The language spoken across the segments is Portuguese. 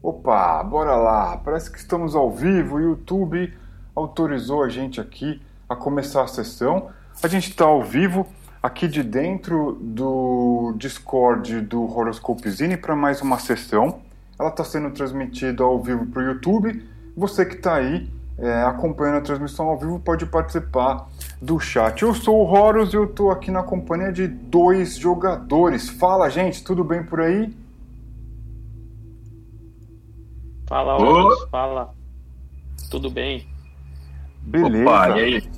Opa, bora lá! Parece que estamos ao vivo. O YouTube autorizou a gente aqui a começar a sessão. A gente está ao vivo aqui de dentro do Discord do Horoscope Zine para mais uma sessão. Ela está sendo transmitida ao vivo para o YouTube. Você que está aí é, acompanhando a transmissão ao vivo pode participar do chat. Eu sou o Horus e eu estou aqui na companhia de dois jogadores. Fala, gente, tudo bem por aí? Fala, Horus, fala. Tudo bem? Beleza. Opa, e aí?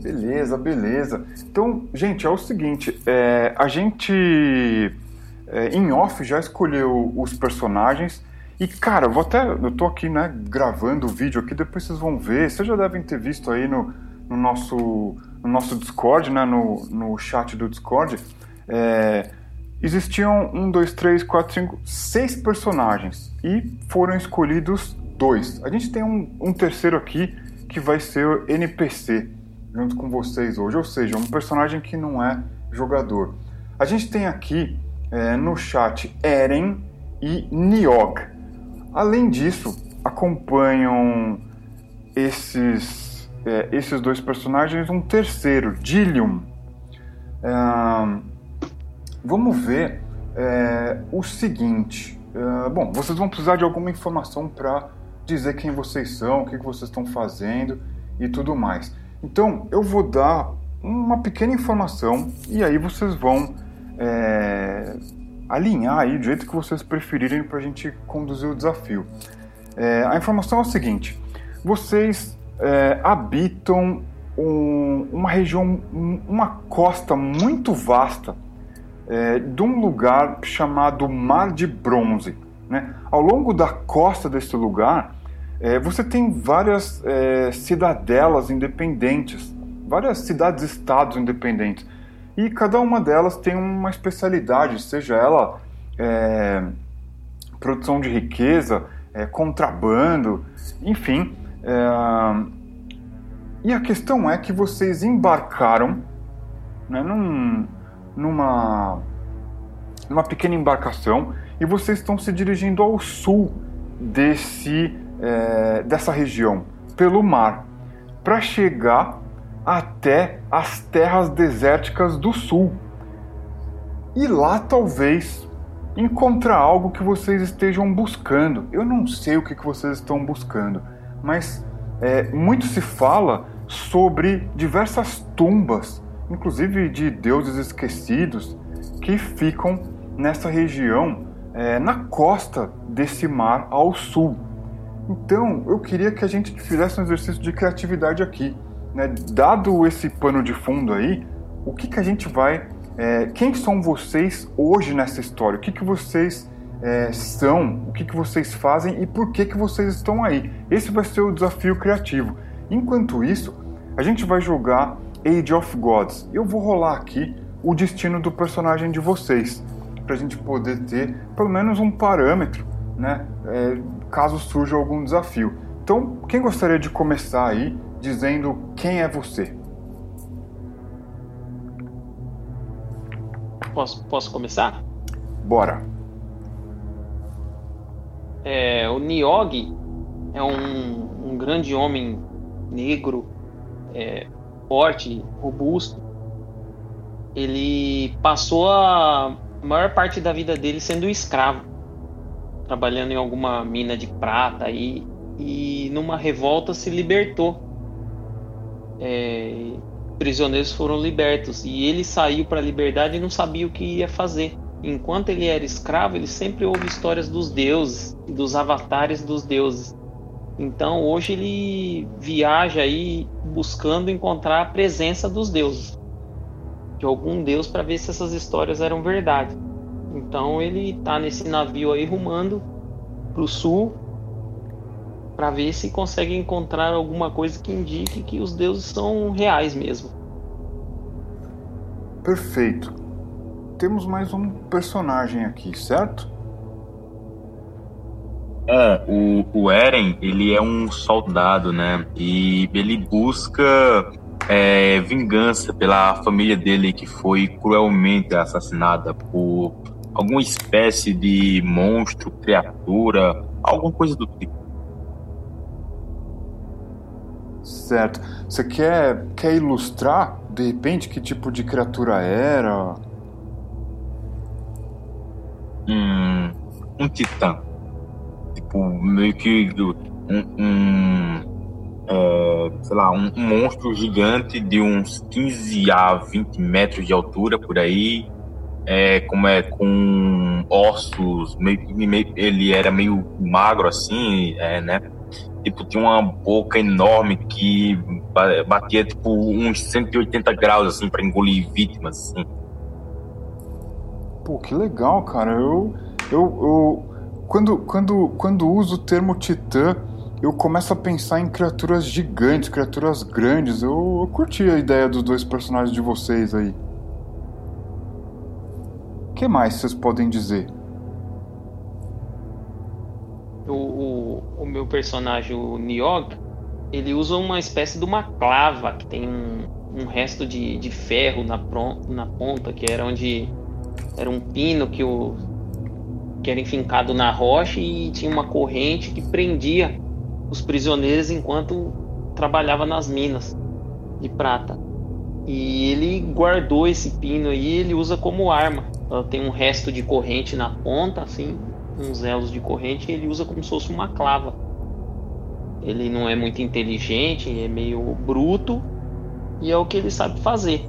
Beleza, beleza. Então, gente, é o seguinte, é, a gente é, em off já escolheu os personagens e, cara, eu vou até. Eu tô aqui, né, gravando o vídeo aqui, depois vocês vão ver. Vocês já devem ter visto aí no, no nosso, no nosso Discord, né, no, no chat do Discord. É, existiam um, dois, três, quatro, cinco, seis personagens e foram escolhidos dois. A gente tem um, um terceiro aqui que vai ser o NPC junto com vocês hoje, ou seja, um personagem que não é jogador. A gente tem aqui é, no chat Eren e Niog. Além disso, acompanham esses, é, esses dois personagens um terceiro, Dillium. É, vamos ver é, o seguinte. É, bom, vocês vão precisar de alguma informação para dizer quem vocês são, o que, que vocês estão fazendo e tudo mais. Então, eu vou dar uma pequena informação e aí vocês vão é, alinhar aí do jeito que vocês preferirem para a gente conduzir o desafio. É, a informação é o seguinte: vocês é, habitam um, uma região, uma costa muito vasta é, de um lugar chamado Mar de Bronze. Né? Ao longo da costa desse lugar, é, você tem várias é, cidadelas independentes, várias cidades-estados independentes e cada uma delas tem uma especialidade, seja ela é, produção de riqueza, é, contrabando, enfim. É, e a questão é que vocês embarcaram né, num, numa, numa pequena embarcação e vocês estão se dirigindo ao sul desse, é, dessa região, pelo mar, para chegar até as terras desérticas do sul. E lá talvez encontrar algo que vocês estejam buscando. Eu não sei o que, que vocês estão buscando, mas é, muito se fala sobre diversas tumbas, inclusive de deuses esquecidos, que ficam nessa região, é, na costa desse mar ao sul. Então, eu queria que a gente fizesse um exercício de criatividade aqui né, dado esse pano de fundo aí, o que, que a gente vai. É, quem são vocês hoje nessa história? O que, que vocês é, são? O que, que vocês fazem e por que, que vocês estão aí? Esse vai ser o desafio criativo. Enquanto isso, a gente vai jogar Age of Gods. Eu vou rolar aqui o destino do personagem de vocês, para a gente poder ter pelo menos um parâmetro, né? É, caso surja algum desafio. Então, quem gostaria de começar aí dizendo quem é você. Posso, posso começar? Bora. É, o Niogi é um, um grande homem negro, é, forte, robusto. Ele passou a maior parte da vida dele sendo escravo, trabalhando em alguma mina de prata aí, e numa revolta se libertou é, prisioneiros foram libertos e ele saiu para a liberdade e não sabia o que ia fazer. Enquanto ele era escravo, ele sempre ouve histórias dos deuses, dos avatares dos deuses. Então hoje ele viaja aí buscando encontrar a presença dos deuses, de algum deus para ver se essas histórias eram verdade. Então ele está nesse navio aí rumando para o sul para ver se consegue encontrar alguma coisa que indique que os deuses são reais mesmo. Perfeito. Temos mais um personagem aqui, certo? É, o, o Eren, ele é um soldado, né? E ele busca é, vingança pela família dele que foi cruelmente assassinada por alguma espécie de monstro, criatura, alguma coisa do tipo. Certo. Você quer, quer ilustrar, de repente, que tipo de criatura era? Um, um titã. Tipo, meio que um, um é, sei lá, um, um, monstro gigante de uns 15 a 20 metros de altura por aí. É, como é com ossos, meio, meio, ele era meio magro assim, é, né? Tipo, tinha uma boca enorme que batia tipo uns 180 graus assim para engolir vítimas assim. Pô, que legal, cara. Eu eu, eu quando quando quando uso o termo titã, eu começo a pensar em criaturas gigantes, criaturas grandes. Eu, eu curti a ideia dos dois personagens de vocês aí. O que mais vocês podem dizer? O, o, o meu personagem, o Niog, ele usa uma espécie de uma clava que tem um, um resto de, de ferro na, na ponta, que era onde era um pino que, o, que era enfincado na rocha e tinha uma corrente que prendia os prisioneiros enquanto trabalhava nas minas de prata. E ele guardou esse pino aí, ele usa como arma. Ela tem um resto de corrente na ponta, assim, uns elos de corrente, e ele usa como se fosse uma clava. Ele não é muito inteligente, é meio bruto, e é o que ele sabe fazer.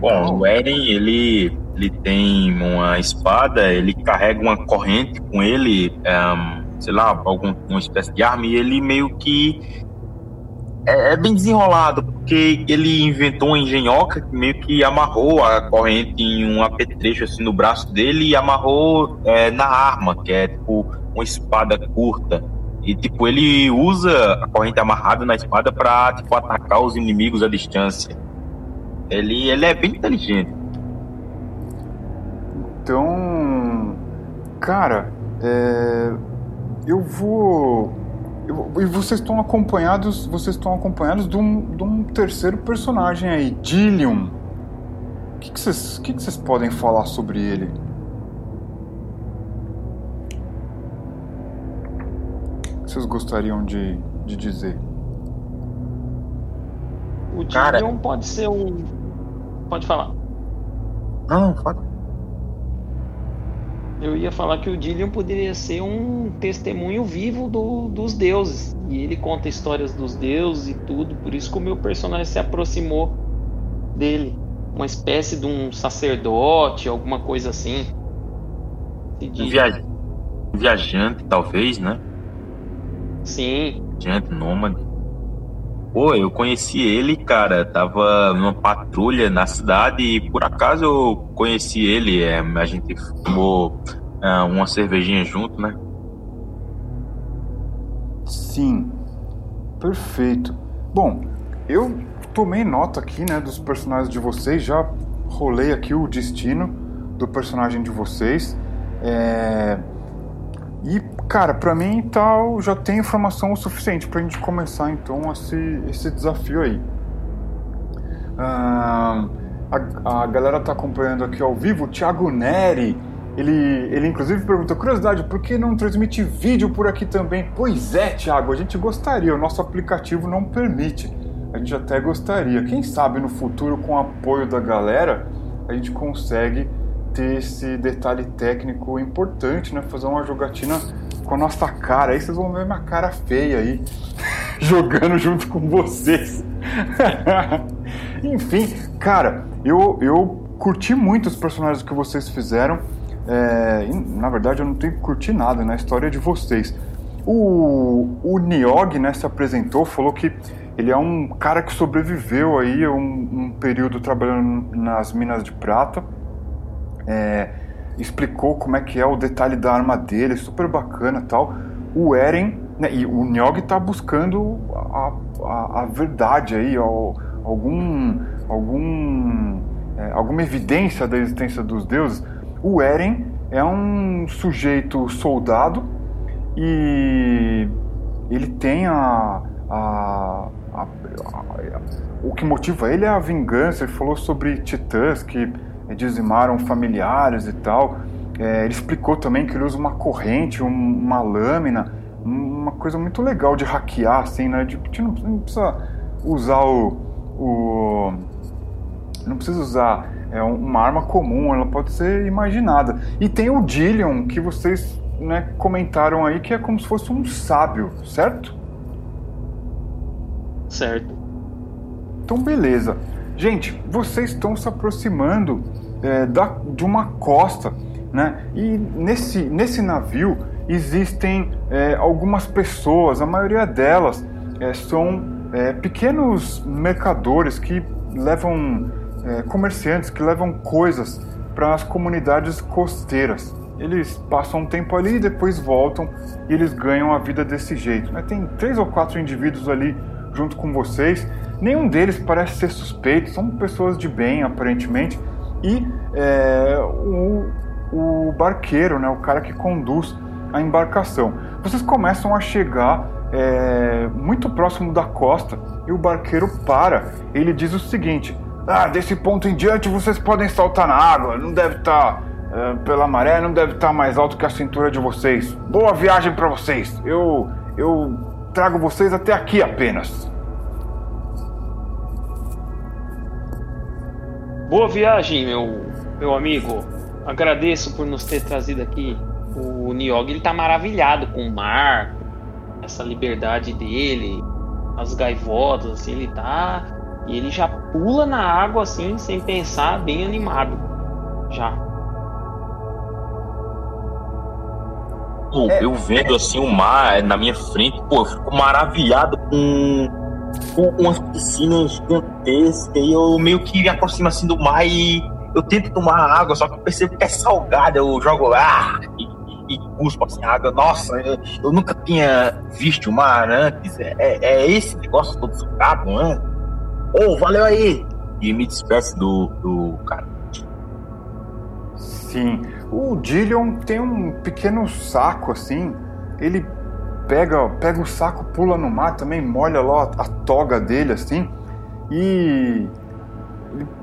Bom, o Eren, ele, ele tem uma espada, ele carrega uma corrente com ele, um, sei lá, alguma uma espécie de arma, e ele meio que é, é, bem desenrolado, porque ele inventou uma engenhoca que meio que amarrou a corrente em um apetrecho assim no braço dele e amarrou é, na arma, que é tipo uma espada curta. E tipo, ele usa a corrente amarrada na espada para tipo, atacar os inimigos à distância. Ele, ele é bem inteligente. Então, cara, é, eu vou. Eu, e vocês estão acompanhados. Vocês estão acompanhados de um, de um terceiro personagem aí, Dillion. O que, que, vocês, que, que vocês podem falar sobre ele? O que vocês gostariam de, de dizer? O Dillion pode ser um. Pode falar. Não, pode. Eu ia falar que o Dillion poderia ser um testemunho vivo do, dos deuses. E ele conta histórias dos deuses e tudo. Por isso que o meu personagem se aproximou dele. Uma espécie de um sacerdote, alguma coisa assim. Um via... viajante, talvez, né? Sim. Viajante, nômade. Pô, eu conheci ele, cara. Tava numa patrulha na cidade e por acaso eu conheci ele. É, a gente tomou é, uma cervejinha junto, né? Sim, perfeito. Bom, eu tomei nota aqui, né, dos personagens de vocês. Já rolei aqui o destino do personagem de vocês. É... E Cara, para mim tal já tem informação o suficiente para a gente começar então esse, esse desafio aí. Uh, a, a galera tá acompanhando aqui ao vivo, o Thiago Neri, ele, ele inclusive perguntou, curiosidade, por que não transmite vídeo por aqui também? Pois é, Thiago, a gente gostaria, o nosso aplicativo não permite. A gente até gostaria. Quem sabe no futuro, com o apoio da galera, a gente consegue ter esse detalhe técnico importante, né? Fazer uma jogatina com a nossa cara. Aí vocês vão ver minha cara feia aí, jogando junto com vocês. Enfim, cara, eu, eu curti muito os personagens que vocês fizeram. É, na verdade, eu não tenho que curtir nada na história de vocês. O, o Niog né, se apresentou, falou que ele é um cara que sobreviveu aí um, um período trabalhando nas minas de prata. É, explicou como é que é o detalhe da arma dele, super bacana tal. O Eren, né, e o Nyog tá buscando a, a, a verdade aí, algum, algum, é, alguma evidência da existência dos deuses. O Eren é um sujeito soldado e ele tem a, a, a, o que motiva ele é a vingança. Ele falou sobre titãs que dizimaram familiares e tal. É, ele explicou também que ele usa uma corrente, um, uma lâmina, uma coisa muito legal de hackear, assim, né? De, de não, não, precisa usar o, o, não precisa usar é, uma arma comum, ela pode ser imaginada. E tem o Dillion que vocês né, comentaram aí que é como se fosse um sábio, certo? Certo. Então, beleza. Gente, vocês estão se aproximando é, da, de uma costa, né? E nesse, nesse navio existem é, algumas pessoas, a maioria delas é, são é, pequenos mercadores que levam é, comerciantes que levam coisas para as comunidades costeiras. Eles passam um tempo ali e depois voltam e eles ganham a vida desse jeito. Né? Tem três ou quatro indivíduos ali junto com vocês. Nenhum deles parece ser suspeito, são pessoas de bem, aparentemente. E é, o, o barqueiro, né, o cara que conduz a embarcação. Vocês começam a chegar é, muito próximo da costa e o barqueiro para. Ele diz o seguinte: Ah, desse ponto em diante vocês podem saltar na água, não deve estar. Tá, é, pela maré, não deve estar tá mais alto que a cintura de vocês. Boa viagem para vocês. Eu, eu trago vocês até aqui apenas. Boa viagem, meu, meu amigo. Agradeço por nos ter trazido aqui. O Niog ele tá maravilhado com o mar, essa liberdade dele, as gaivotas, assim, ele tá. E ele já pula na água assim, sem pensar, bem animado. Já. Pô, é. eu vendo assim o mar na minha frente, pô, eu fico maravilhado com, com umas piscinas gigantescas e eu meio que me aproximo assim do mar e eu tento tomar água, só que eu percebo que é salgada, eu jogo lá e e cuspa assim água. Nossa, eu, eu, nunca tinha visto o mar antes. É, é esse negócio todo sugado, né? Ô, oh, valeu aí! E me despeço do, do cara. Sim. O Dillion tem um pequeno saco assim. Ele pega, pega o saco, pula no mar também, molha lá a toga dele assim. E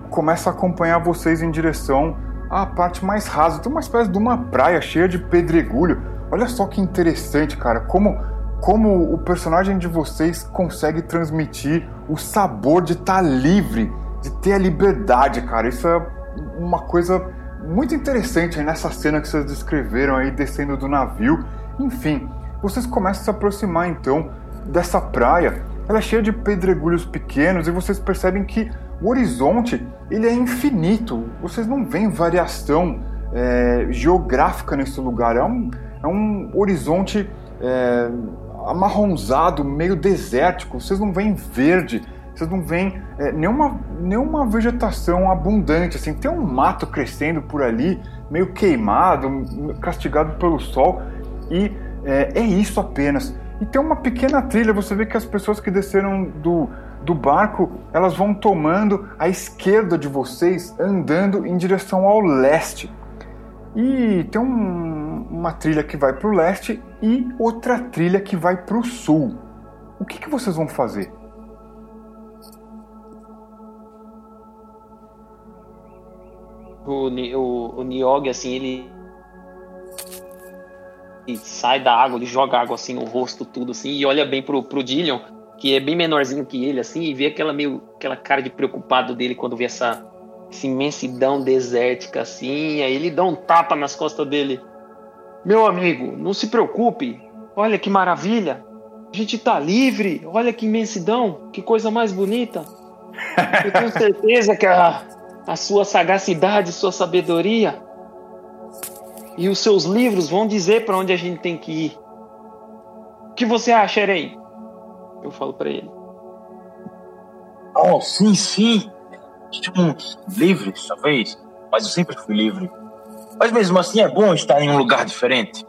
começa a acompanhar vocês em direção a parte mais rasa. Tem uma espécie de uma praia cheia de pedregulho. Olha só que interessante, cara. Como, como o personagem de vocês consegue transmitir o sabor de estar tá livre, de ter a liberdade, cara. Isso é uma coisa muito interessante nessa cena que vocês descreveram aí descendo do navio. Enfim, vocês começam a se aproximar então dessa praia. Ela é cheia de pedregulhos pequenos e vocês percebem que o horizonte ele é infinito. Vocês não veem variação é, geográfica nesse lugar. É um, é um horizonte é, amarronzado, meio desértico. Vocês não veem verde. Vocês não veem é, nenhuma, nenhuma vegetação abundante. Assim, tem um mato crescendo por ali, meio queimado, castigado pelo sol. E é, é isso apenas. E tem uma pequena trilha. Você vê que as pessoas que desceram do, do barco, elas vão tomando a esquerda de vocês, andando em direção ao leste. E tem um, uma trilha que vai para o leste e outra trilha que vai para o sul. O que, que vocês vão fazer? O, o, o assim, ele, ele sai da água, ele joga água assim no rosto, tudo assim, e olha bem pro, pro Dillion que é bem menorzinho que ele, assim, e vê aquela meio aquela cara de preocupado dele quando vê essa, essa imensidão desértica, assim, aí ele dá um tapa nas costas dele. Meu amigo, não se preocupe, olha que maravilha, a gente tá livre, olha que imensidão, que coisa mais bonita. Eu tenho certeza que a, a sua sagacidade, sua sabedoria e os seus livros vão dizer para onde a gente tem que ir. O que você acha, Eren? Eu falo para ele. Oh, sim, sim. Estamos livres, talvez. Mas eu sempre fui livre. Mas mesmo assim é bom estar em um lugar diferente.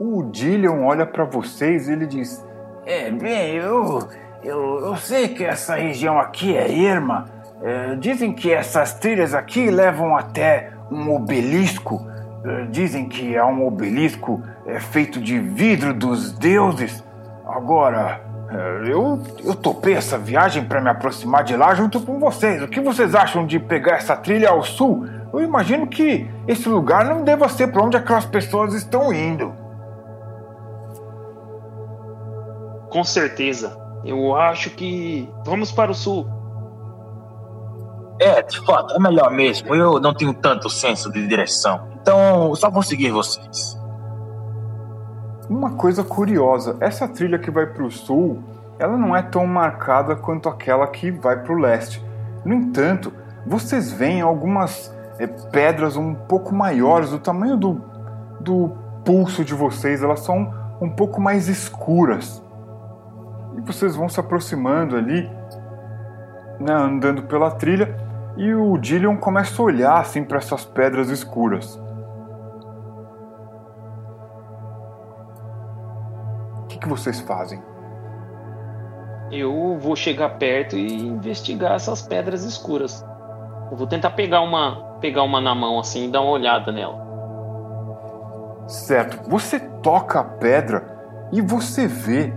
O Dillion olha para vocês e ele diz: É, bem, eu, eu, eu sei que essa região aqui é erma. É, dizem que essas trilhas aqui levam até um obelisco. É, dizem que há um obelisco é, feito de vidro dos deuses. Agora, É, eu, eu topei essa viagem para me aproximar de lá junto com vocês. O que vocês acham de pegar essa trilha ao sul? Eu imagino que esse lugar não deva ser para onde aquelas pessoas estão indo. Com certeza. Eu acho que vamos para o sul. É, de fato, é melhor mesmo. Eu não tenho tanto senso de direção. Então, só vou seguir vocês. Uma coisa curiosa, essa trilha que vai para o sul, ela não é tão marcada quanto aquela que vai para o leste. No entanto, vocês veem algumas é, pedras um pouco maiores, do tamanho do, do pulso de vocês, elas são um pouco mais escuras. E vocês vão se aproximando ali, né, andando pela trilha, e o Dillion começa a olhar assim para essas pedras escuras. que, que vocês fazem? Eu vou chegar perto e investigar essas pedras escuras. Eu vou tentar pegar uma, pegar uma na mão assim e dar uma olhada nela. Certo. Você toca a pedra e você vê.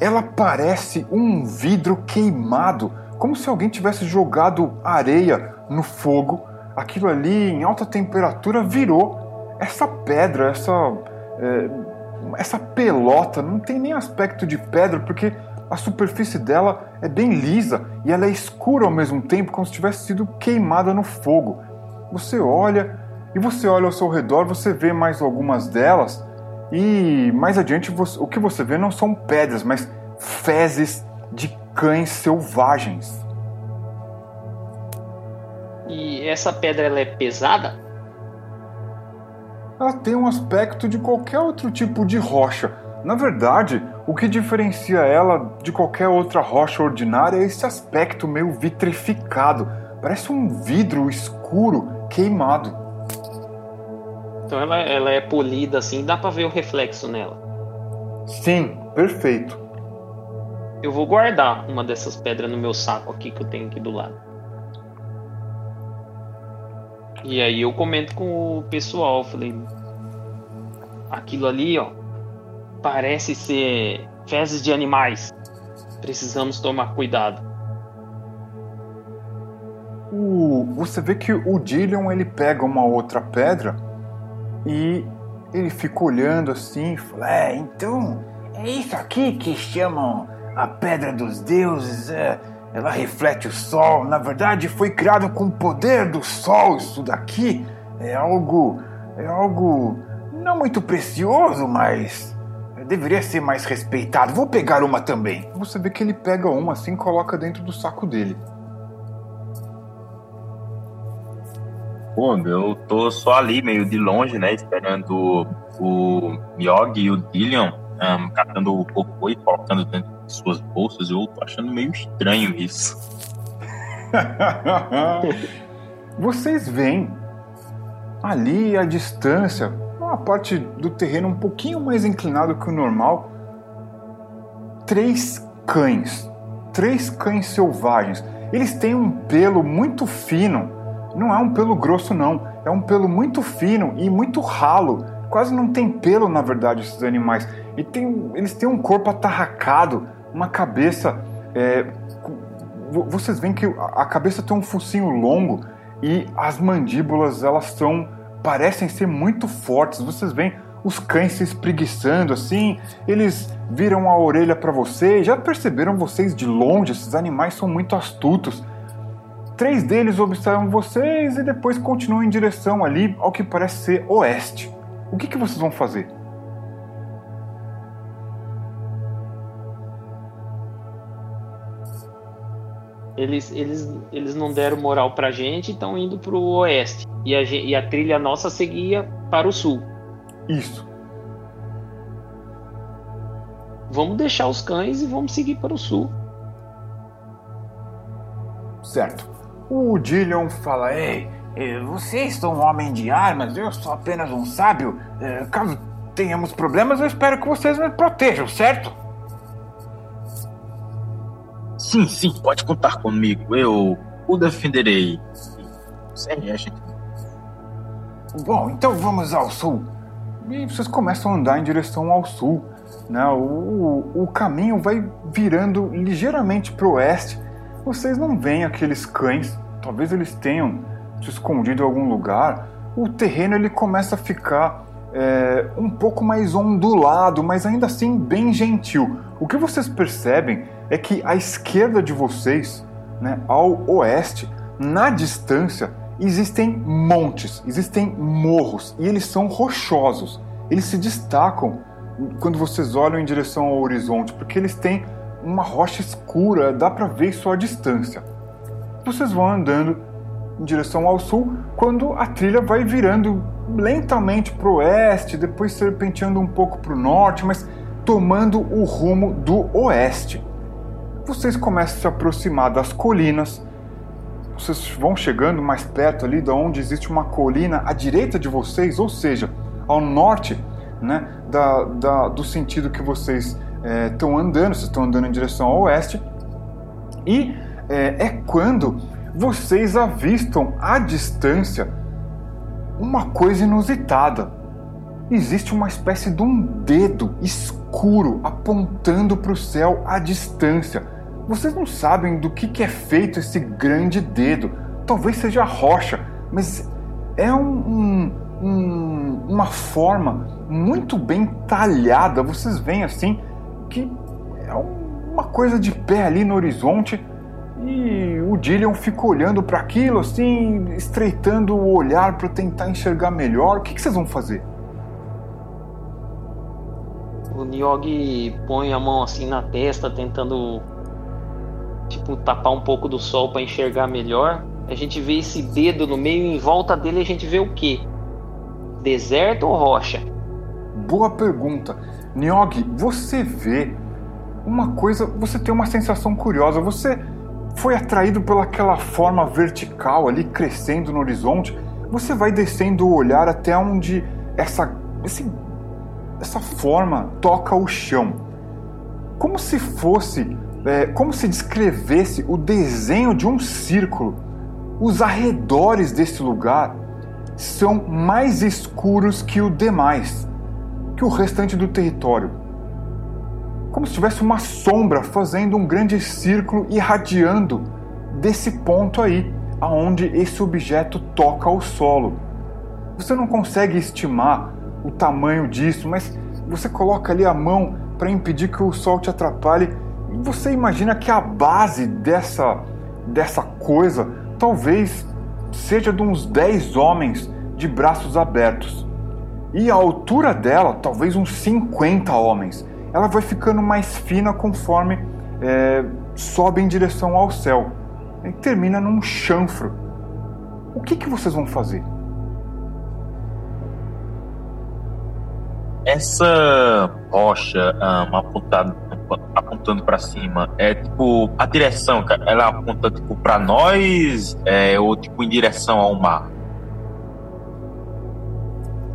Ela parece um vidro queimado, como se alguém tivesse jogado areia no fogo. Aquilo ali, em alta temperatura, virou essa pedra, essa é, essa pelota não tem nem aspecto de pedra, porque a superfície dela é bem lisa e ela é escura ao mesmo tempo, como se tivesse sido queimada no fogo. Você olha e você olha ao seu redor, você vê mais algumas delas e mais adiante o que você vê não são pedras, mas fezes de cães selvagens. E essa pedra ela é pesada? ela tem um aspecto de qualquer outro tipo de rocha. Na verdade, o que diferencia ela de qualquer outra rocha ordinária é esse aspecto meio vitrificado. Parece um vidro escuro queimado. Então ela, ela é polida assim, dá para ver o reflexo nela. Sim, perfeito. Eu vou guardar uma dessas pedras no meu saco aqui que eu tenho aqui do lado. E aí eu comento com o pessoal, falei, aquilo ali, ó, parece ser fezes de animais. Precisamos tomar cuidado. O, você vê que o Dillion ele pega uma outra pedra e ele fica olhando assim, fala, é, então é isso aqui que chamam a pedra dos deuses. É, ela reflete o sol. Na verdade, foi criado com o poder do sol. Isso daqui é algo. É algo não muito precioso, mas deveria ser mais respeitado. Vou pegar uma também. Você vê que ele pega uma assim e coloca dentro do saco dele. Pô, eu tô só ali, meio de longe, né? Esperando o Miyog e o Dillion um, catando o cocô e colocando dentro suas bolsas, eu tô achando meio estranho isso. Vocês veem ali à distância, uma parte do terreno um pouquinho mais inclinado que o normal, três cães, três cães selvagens. Eles têm um pelo muito fino, não é um pelo grosso não, é um pelo muito fino e muito ralo. Quase não tem pelo, na verdade, esses animais. E tem, eles têm um corpo atarracado, uma cabeça. É, vocês veem que a cabeça tem um focinho longo e as mandíbulas elas são parecem ser muito fortes. Vocês veem os cães se espreguiçando assim, eles viram a orelha para vocês. Já perceberam vocês de longe? Esses animais são muito astutos. Três deles observam vocês e depois continuam em direção ali ao que parece ser oeste. O que, que vocês vão fazer? eles, eles, eles não deram moral pra gente e estão indo pro oeste. E a, e a trilha nossa seguia para o sul. Isso. Vamos deixar os cães e vamos seguir para o sul. Certo. O Dillion fala: Ei, vocês são um homem de armas, eu sou apenas um sábio. É, caso tenhamos problemas, eu espero que vocês me protejam, certo? Sim, sim, pode contar comigo. Eu o defenderei. Sério, gente. Bom, então vamos ao sul. E vocês começam a andar em direção ao sul. né, o, o caminho vai virando ligeiramente para o oeste. Vocês não veem aqueles cães, talvez eles tenham escondido em algum lugar. O terreno ele começa a ficar é, um pouco mais ondulado, mas ainda assim bem gentil. O que vocês percebem é que à esquerda de vocês, né, ao oeste, na distância, existem montes, existem morros e eles são rochosos. Eles se destacam quando vocês olham em direção ao horizonte, porque eles têm uma rocha escura, dá para ver só a distância. Vocês vão andando em direção ao sul, quando a trilha vai virando lentamente para o oeste, depois serpenteando um pouco para o norte, mas tomando o rumo do oeste. Vocês começam a se aproximar das colinas, vocês vão chegando mais perto ali de onde existe uma colina à direita de vocês, ou seja, ao norte né, da, da, do sentido que vocês estão é, andando, vocês estão andando em direção ao oeste, e é, é quando vocês avistam à distância uma coisa inusitada. Existe uma espécie de um dedo escuro apontando para o céu à distância. Vocês não sabem do que, que é feito esse grande dedo. Talvez seja rocha, mas é um, um, um, uma forma muito bem talhada. Vocês veem assim que é uma coisa de pé ali no horizonte e o Dillion fica olhando para aquilo, assim, estreitando o olhar para tentar enxergar melhor. O que, que, vocês vão fazer? O Nyogi põe a mão assim na testa, tentando tipo tapar um pouco do sol para enxergar melhor. A gente vê esse dedo no meio, em volta dele a gente vê o quê? Deserto ou rocha? Boa pergunta. Nyogi, você vê uma coisa, você tem uma sensação curiosa. Você foi atraído pelaquela forma vertical ali crescendo no horizonte, você vai descendo o olhar até onde essa, esse, essa forma toca o chão. Como se fosse, é, como se descrevesse o desenho de um círculo. Os arredores desse lugar são mais escuros que o demais, que o restante do território como se tivesse uma sombra fazendo um grande círculo irradiando desse ponto aí, aonde esse objeto toca o solo. Você não consegue estimar o tamanho disso, mas você coloca ali a mão para impedir que o sol te atrapalhe. Você imagina que a base dessa dessa coisa talvez seja de uns 10 homens de braços abertos. E a altura dela, talvez uns 50 homens ela vai ficando mais fina conforme é, sobe em direção ao céu. E termina num chanfro. O que, que vocês vão fazer? Essa rocha um, apontado, apontando para cima é tipo a direção, ela aponta tipo para nós é, ou tipo em direção ao mar?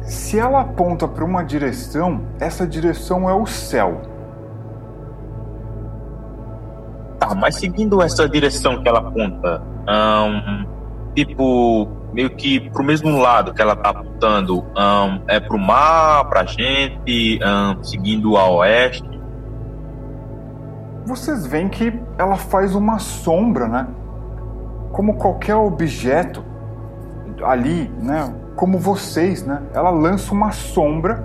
Se ela aponta para uma direção, essa direção é o céu. Tá, mas seguindo essa direção que ela aponta, um, tipo, meio que pro mesmo lado que ela tá apontando, um, é pro mar, pra gente, um, seguindo a oeste. Vocês veem que ela faz uma sombra, né? Como qualquer objeto ali, né? Como vocês, né? Ela lança uma sombra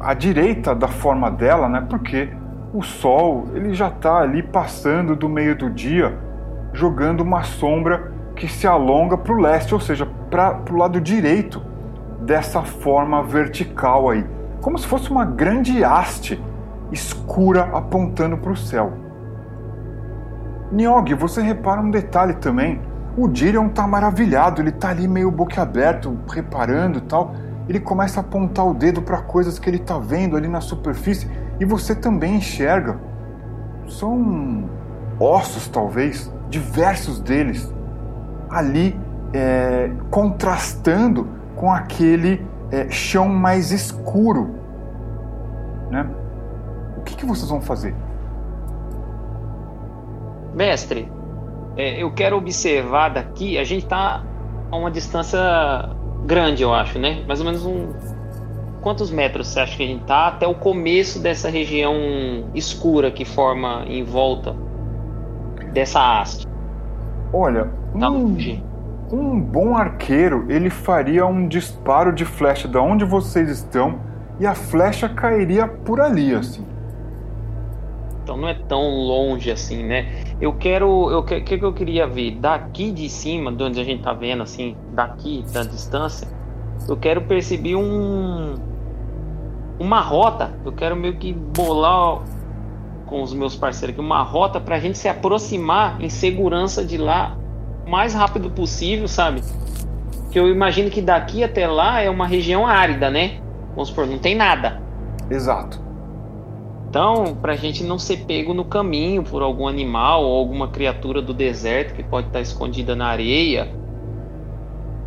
à direita da forma dela, né? Porque o sol ele já está ali passando do meio do dia, jogando uma sombra que se alonga para o leste, ou seja, para o lado direito dessa forma vertical aí, como se fosse uma grande haste escura apontando para o céu. Nyogi, você repara um detalhe também o Dirion tá maravilhado, ele tá ali meio boquiaberto, reparando tal. Ele começa a apontar o dedo para coisas que ele tá vendo ali na superfície e você também enxerga. São ossos, talvez, diversos deles, ali é, contrastando com aquele é, chão mais escuro. Né? O que, que vocês vão fazer? Mestre, é, eu quero observar daqui, a gente está a uma distância grande, eu acho, né? Mais ou menos um. quantos metros você acha que a gente tá até o começo dessa região escura que forma em volta dessa haste? Olha, Tá um, um bom arqueiro ele faria um disparo de flecha da onde vocês estão e a flecha cairia por ali, assim. Então não é tão longe assim, né? Eu quero. O que, que eu queria ver? Daqui de cima, de onde a gente tá vendo, assim, daqui, da distância, eu quero perceber um. Uma rota. Eu quero meio que bolar com os meus parceiros aqui uma rota pra gente se aproximar em segurança de lá o mais rápido possível, sabe? Que eu imagino que daqui até lá é uma região árida, né? Vamos supor, não tem nada. Exato. Então, pra gente não ser pego no caminho por algum animal ou alguma criatura do deserto que pode estar escondida na areia.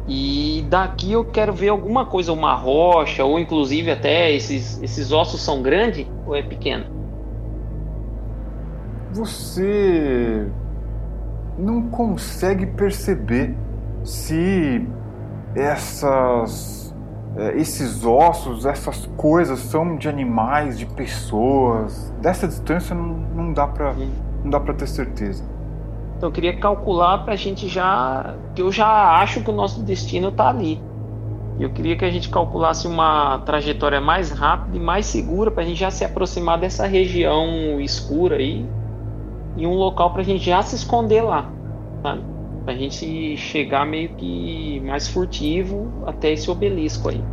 E daqui eu quero ver alguma coisa, uma rocha, ou inclusive até esses, esses ossos são grandes ou é pequeno? Você não consegue perceber se essas esses ossos, essas coisas são de animais, de pessoas. Dessa distância não, não dá para não dá para ter certeza. Então eu queria calcular pra gente já. que eu já acho que o nosso destino tá ali. Eu queria que a gente calculasse uma trajetória mais rápida e mais segura pra gente já se aproximar dessa região escura aí. E um local pra gente já se esconder lá. Sabe? Pra gente chegar meio que mais furtivo até esse obelisco aí.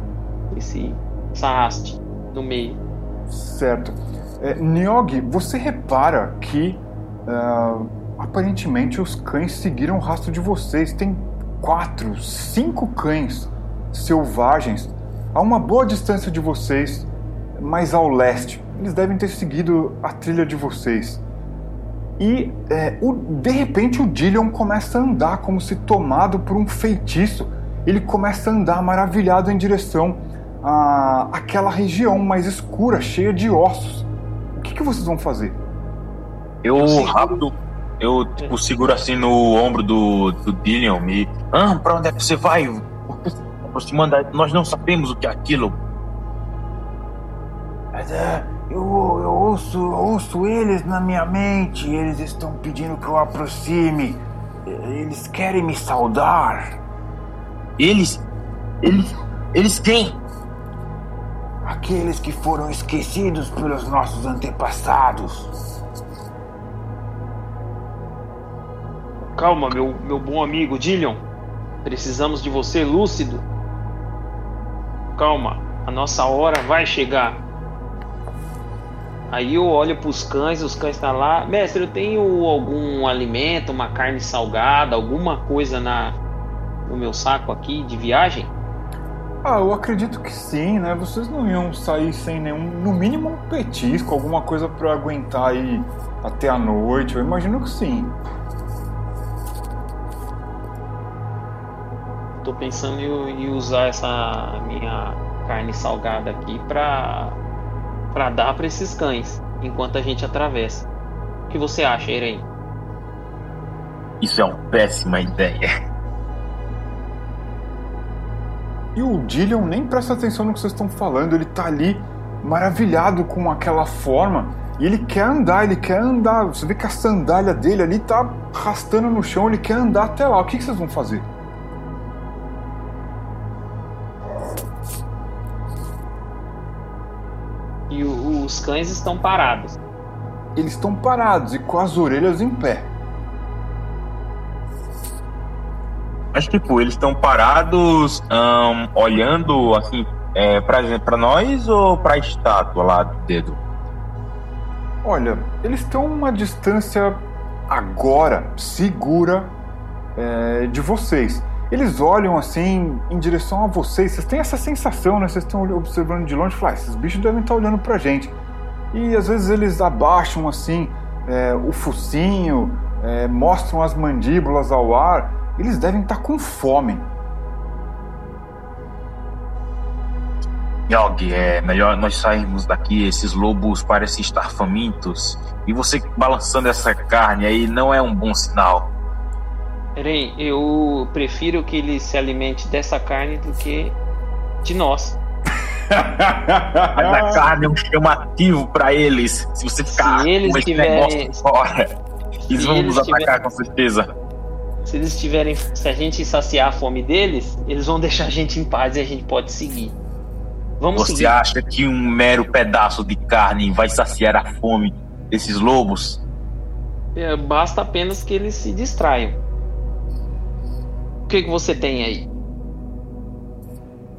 Esse, essa haste no meio. Certo. É, você repara que ah, aparentemente os cães seguiram o rastro de vocês. Tem quatro, cinco cães selvagens a uma boa distância de vocês, mais ao leste. Eles devem ter seguido a trilha de vocês. E é, o- de repente o Dillion começa a andar como se tomado por um feitiço. Ele começa a andar maravilhado em direção a aquela região mais escura, cheia de ossos. O que, que vocês vão fazer? Eu, rápido, eu tipo, seguro assim no ombro do, do Dillion e. Ah, pra onde é que você vai? Por que você tá aproximando? Nós não sabemos o que é aquilo. Mas é, eu, eu ouço, ouço eles na minha mente. Eles estão pedindo que eu aproxime. Eles querem me saudar. Eles. Eles. Eles quem? Aqueles que foram esquecidos pelos nossos antepassados. Calma, meu, meu bom amigo Dillion. Precisamos de você lúcido. Calma, a nossa hora vai chegar. Aí eu olho pros cães, os cães estão lá. Mestre, eu tenho algum alimento, uma carne salgada, alguma coisa na no meu saco aqui de viagem? Ah, eu acredito que sim, né? Vocês não iam sair sem nenhum, no mínimo um petisco, alguma coisa pra aguentar aí até a noite. Eu imagino que sim. Tô pensando em, em usar essa minha carne salgada aqui pra, pra dar pra esses cães enquanto a gente atravessa. O que você acha, Irene? Isso é uma péssima ideia. E o Dillion nem presta atenção no que vocês estão falando, ele tá ali maravilhado com aquela forma e ele quer andar, ele quer andar. Você vê que a sandália dele ali tá arrastando no chão, ele quer andar até lá. O que, que vocês vão fazer? Os cães estão parados. Eles estão parados e com as orelhas em pé. Mas, tipo, eles estão parados, ahn, olhando, assim, é, pra, pra nós ou pra estátua lá do dedo? Olha, eles estão uma distância agora segura é, de vocês. Eles olham assim em direção a vocês. Vocês têm essa sensação, né? Vocês estão observando de longe e falam, ah, esses bichos devem estar olhando pra gente. E às vezes eles abaixam assim é, o focinho, é, mostram as mandíbulas ao ar. Eles devem estar com fome. Yog, é melhor nós sairmos daqui. Esses lobos parecem estar famintos. E você balançando essa carne aí não é um bom sinal. Irene, eu prefiro que ele se alimente dessa carne do que de nós. Mas a carne é um chamativo pra eles. Se você ficar Se eles com esse tiverem- negócio fora, eles vão nos atacar tiverem- com certeza. Se eles tiverem. Se a gente saciar a fome deles, eles vão deixar a gente em paz e a gente pode seguir. Vamos Você seguir. acha que um mero pedaço de carne vai saciar a fome desses lobos? É, Basta apenas que eles se distraiam. O que, que você tem aí?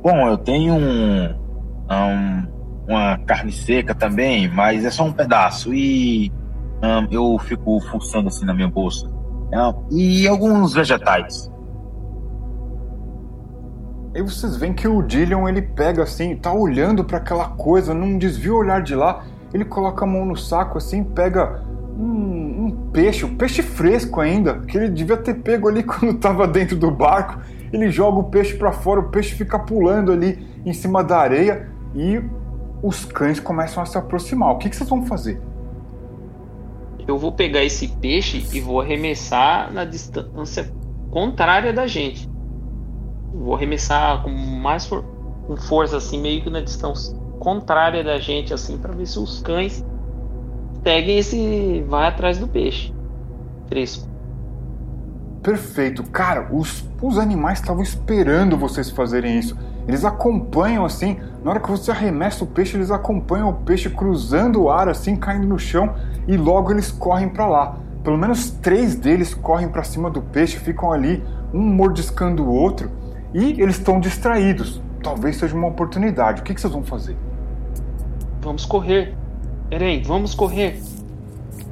Bom, eu tenho um, um- uma carne seca também, mas é só um pedaço. E um, eu fico fuçando assim na minha bolsa. Um, e alguns vegetais. Aí vocês veem que o Dillion ele pega assim, tá olhando para aquela coisa, não desvia o olhar de lá, ele coloca a mão no saco assim, pega um peixe, um peixe fresco ainda, que ele devia ter pego ali quando tava dentro do barco. Ele joga o peixe para fora, o peixe fica pulando ali em cima da areia e os cães começam a se aproximar. O que, que vocês vão fazer? Eu vou pegar esse peixe e vou arremessar na distância contrária da gente. Vou arremessar com mais for com força, assim, meio que na distância contrária da gente, assim, para ver se os cães seguem esse. vai atrás do peixe. Fresco. Perfeito. Cara, os, os animais estavam esperando vocês fazerem isso. Eles acompanham assim, na hora que você arremessa o peixe, eles acompanham o peixe cruzando o ar assim, caindo no chão e logo eles correm para lá. Pelo menos três deles correm para cima do peixe, ficam ali, um mordiscando o outro e eles estão distraídos. Talvez seja uma oportunidade. O que, que vocês vão fazer? Vamos correr. Eren, vamos correr.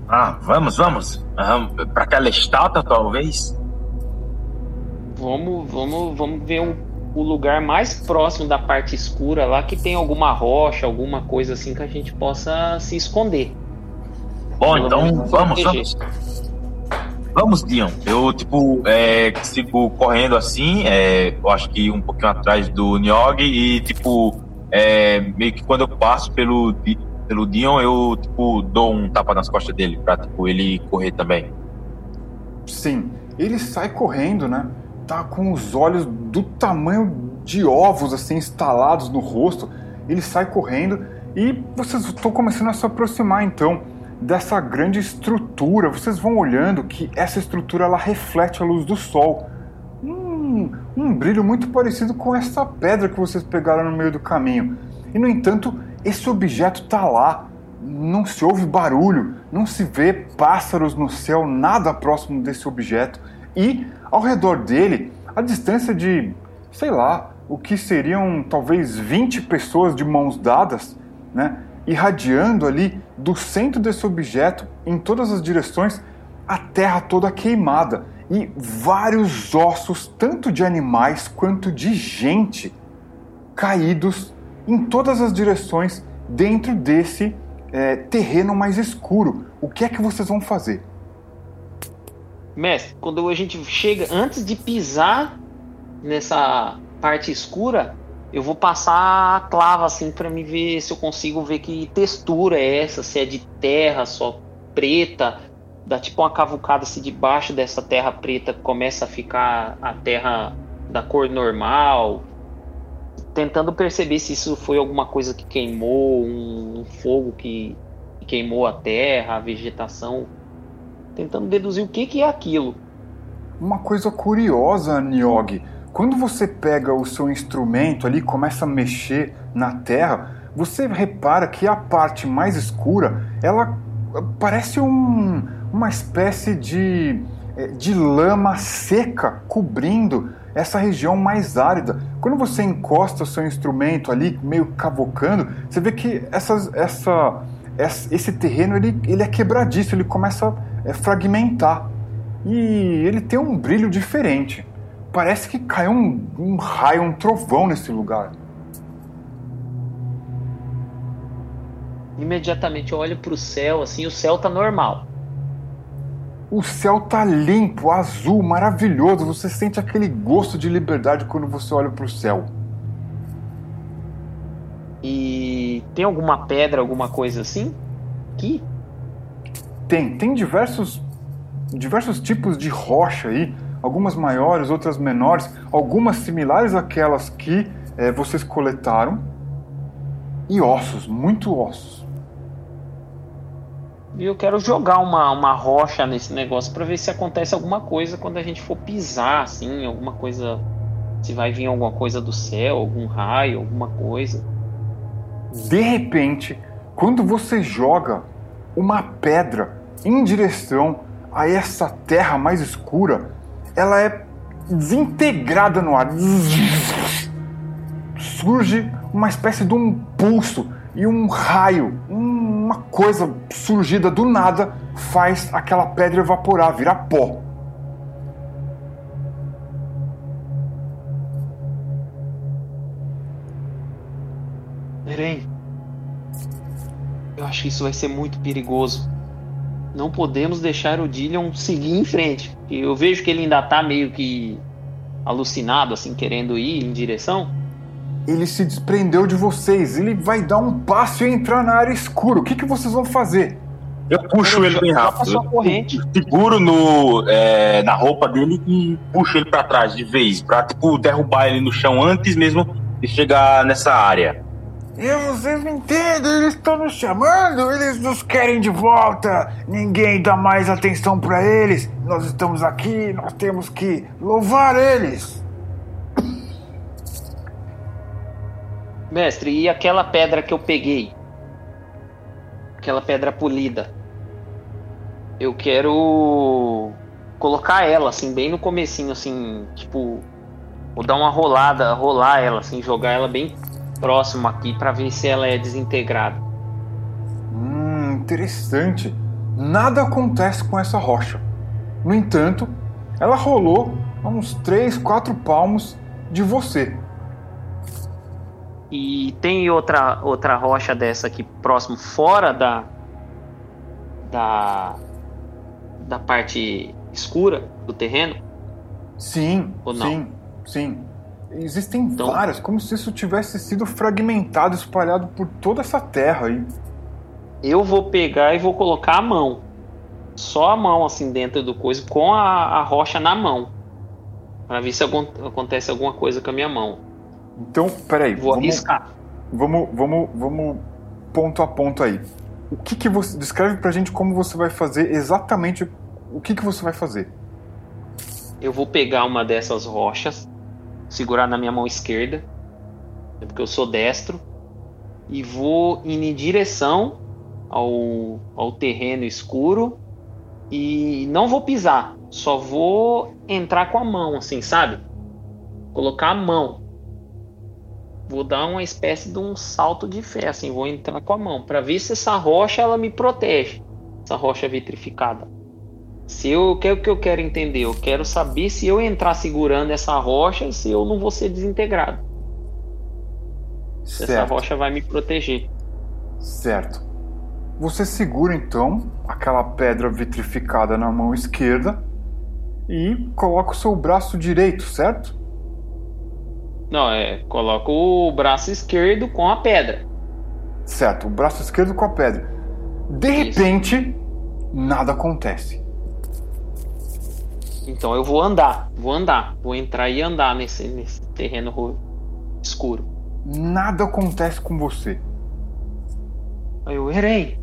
Ah, vamos, vamos. Um, para aquela estátua, talvez. Vamos, vamos, vamos ver o, o lugar mais próximo da parte escura lá que tem alguma rocha, alguma coisa assim que a gente possa se esconder. Bom, Pelo então vamos, vamos. Vamos, Dion. Eu, tipo, é, sigo correndo assim, é, eu acho que um pouquinho atrás do Nyog e, tipo, é, meio que quando eu passo pelo, pelo Dion, eu, tipo, dou um tapa nas costas dele pra, tipo, ele correr também. Sim, ele sai correndo, né? Tá com os olhos do tamanho de ovos assim instalados no rosto. Ele sai correndo e vocês estão começando a se aproximar então dessa grande estrutura. Vocês vão olhando que essa estrutura ela reflete a luz do sol. Um, um brilho muito parecido com essa pedra que vocês pegaram no meio do caminho. E no entanto, esse objeto tá lá. Não se ouve barulho, não se vê pássaros no céu, nada próximo desse objeto. E ao redor dele, a distância de, sei lá, o que seriam talvez 20 pessoas de mãos dadas, né? Irradiando ali do centro desse objeto, em todas as direções, a terra toda queimada e vários ossos, tanto de animais quanto de gente, caídos em todas as direções dentro desse é, terreno mais escuro. O que é que vocês vão fazer? Mestre, quando a gente chega, antes de pisar nessa parte escura, eu vou passar a clava assim para me ver se eu consigo ver que textura é essa, se é de terra só preta, dá tipo uma cavucada se debaixo dessa terra preta começa a ficar a terra da cor normal, tentando perceber se isso foi alguma coisa que queimou, um, um fogo que, que queimou a terra, a vegetação, tentando deduzir o que, que é aquilo. Uma coisa curiosa, Nyogi, quando você pega o seu instrumento ali e começa a mexer na terra, você repara que a parte mais escura, ela parece um, uma espécie de, eh, de lama seca cobrindo essa região mais árida. Quando você encosta o seu instrumento ali, meio cavocando, você vê que essas, essa, esse terreno ele, ele é quebradiço, ele começa a fragmentar. E ele tem um brilho diferente. Parece que caiu um, um raio, um trovão nesse lugar. Imediatamente eu olho pro céu, assim, o céu tá normal. O céu tá limpo, azul, maravilhoso. Você sente aquele gosto de liberdade quando você olha pro céu. E tem alguma pedra, alguma coisa assim? Aqui? Tem, tem diversos, diversos tipos de rocha aí, algumas maiores, outras menores, algumas similares àquelas que eh, vocês coletaram e ossos, muito ossos. E eu quero jogar uma, uma rocha nesse negócio para ver se acontece alguma coisa quando a gente for pisar, assim, alguma coisa. Se vai vir alguma coisa do céu, algum raio, alguma coisa. De repente, quando você joga uma pedra em direção a essa terra mais escura, ela é desintegrada no ar. Surge uma espécie de um pulso e um raio, uma coisa surgida do nada faz aquela pedra evaporar, virar pó. Eren, eu acho que isso vai ser muito perigoso. Não podemos deixar o Dillion seguir em frente. Eu vejo que ele ainda tá meio que alucinado, assim, querendo ir em direção ele se desprendeu de vocês. Ele vai dar um passo e entrar na área escura. O que, que vocês vão fazer? Eu puxo ele bem rápido. Corrente. Seguro no, é, na roupa dele e puxo ele para trás de vez, pra tipo, derrubar ele no chão antes mesmo de chegar nessa área. E vocês me entendem, eles estão nos chamando, eles nos querem de volta. Ninguém dá mais atenção para eles. Nós estamos aqui, nós temos que louvar eles. Mestre, e aquela pedra que eu peguei? Aquela pedra polida. Eu quero colocar ela assim bem no comecinho assim, tipo, vou dar uma rolada, rolar ela assim, jogar ela bem próximo aqui para ver se ela é desintegrada. Hum, interessante. Nada acontece com essa rocha. No entanto, ela rolou a uns 3, 4 palmos de você. E tem outra, outra rocha dessa aqui próximo, fora da, da, da parte escura do terreno? Sim, Ou não? sim, sim. Existem Então- várias, como se isso tivesse sido fragmentado, espalhado por toda essa terra aí. Eu vou pegar e vou colocar a mão. Só a mão assim dentro do coisa, com a, a rocha na mão. Pra ver se acon- acontece alguma coisa com a minha mão. Então, peraí, Vou vamos, arriscar. vamos, vamos, vamos ponto a ponto aí. O que que você descreve pra gente como você vai fazer exatamente o que que você vai fazer? Eu vou pegar uma dessas rochas, segurar na minha mão esquerda, é porque eu sou destro, e vou ir em direção ao, ao terreno escuro e não vou pisar, só vou entrar com a mão, assim, sabe? Colocar a mão. Vou dar uma espécie de um salto de fé, assim, vou entrar com a mão, para ver se essa rocha ela me protege, essa rocha vitrificada. Se eu, o que é o que eu quero entender? Eu quero saber se eu entrar segurando essa rocha, se eu não vou ser desintegrado. Se essa rocha vai me proteger. Certo. Você segura então aquela pedra vitrificada na mão esquerda e coloca o seu braço direito, certo? Não, é, coloco o braço esquerdo com a pedra. Certo, o braço esquerdo com a pedra. De Isso. repente, nada acontece. Então eu vou andar, vou andar, vou entrar e andar nesse, nesse terreno ro- escuro. Nada acontece com você. Aí eu, Eren,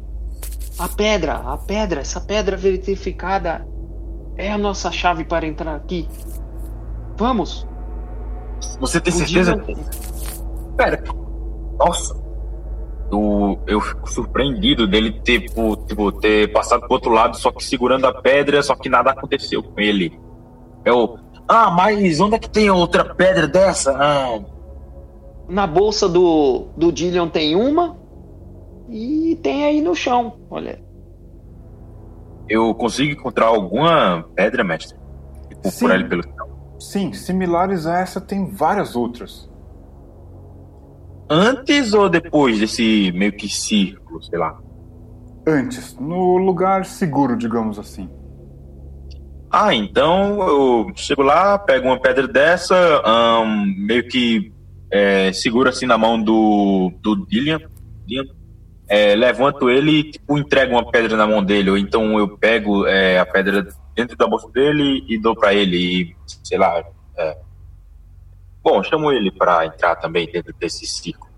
a pedra, a pedra, essa pedra vitrificada é a nossa chave para entrar aqui. Vamos. Você tem certeza? Pera. Nossa. Eu, eu fico surpreendido dele ter, tipo, tipo, ter passado pro outro lado, só que segurando a pedra, só que nada aconteceu com ele. Eu. Ah, mas onde é que tem outra pedra dessa? Ah, Na bolsa do, do Dillion tem uma e tem aí no chão. Olha, eu consigo encontrar alguma pedra, mestre? Tipo, Sim. por ali pelo. Sim, similares a essa tem várias outras. Antes ou depois desse meio que círculo, sei lá? Antes, no lugar seguro, digamos assim. Ah, então eu chego lá, pego uma pedra dessa, ahn, meio que é, seguro assim na mão do, do Dillian, Dillian, é, levanto ele e tipo, entrego uma pedra na mão dele, ou então eu pego é, a pedra dentro da bolsa dele e dou pra ele, e, sei lá. é. Bom, chamo ele pra entrar também dentro desse ciclo.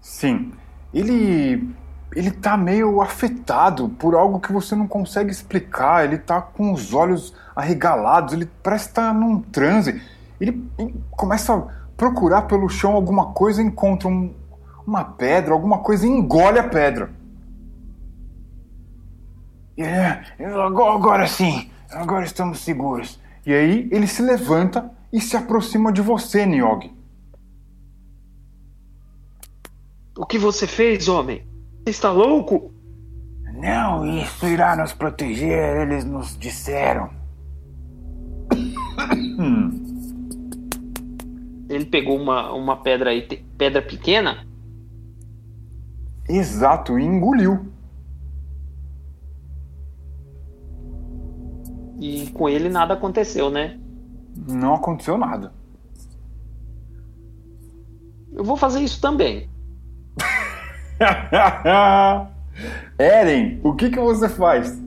Sim. Ele. Ele tá meio afetado por algo que você não consegue explicar. Ele tá com os olhos arregalados, ele parece estar tá num transe. Ele, ele começa a procurar pelo chão alguma coisa, encontra um, uma pedra, alguma coisa e engole a pedra. É, agora, sim, agora estamos seguros. E aí ele se levanta e se aproxima de você, Niogi. O que você fez, homem? Está louco? Não, isso irá nos proteger, eles nos disseram. Ele pegou uma, uma pedra aí, pedra pequena? Exato, e engoliu. E com ele nada aconteceu, né? Não aconteceu nada. Eu vou fazer isso também. Eren, o que, que você faz?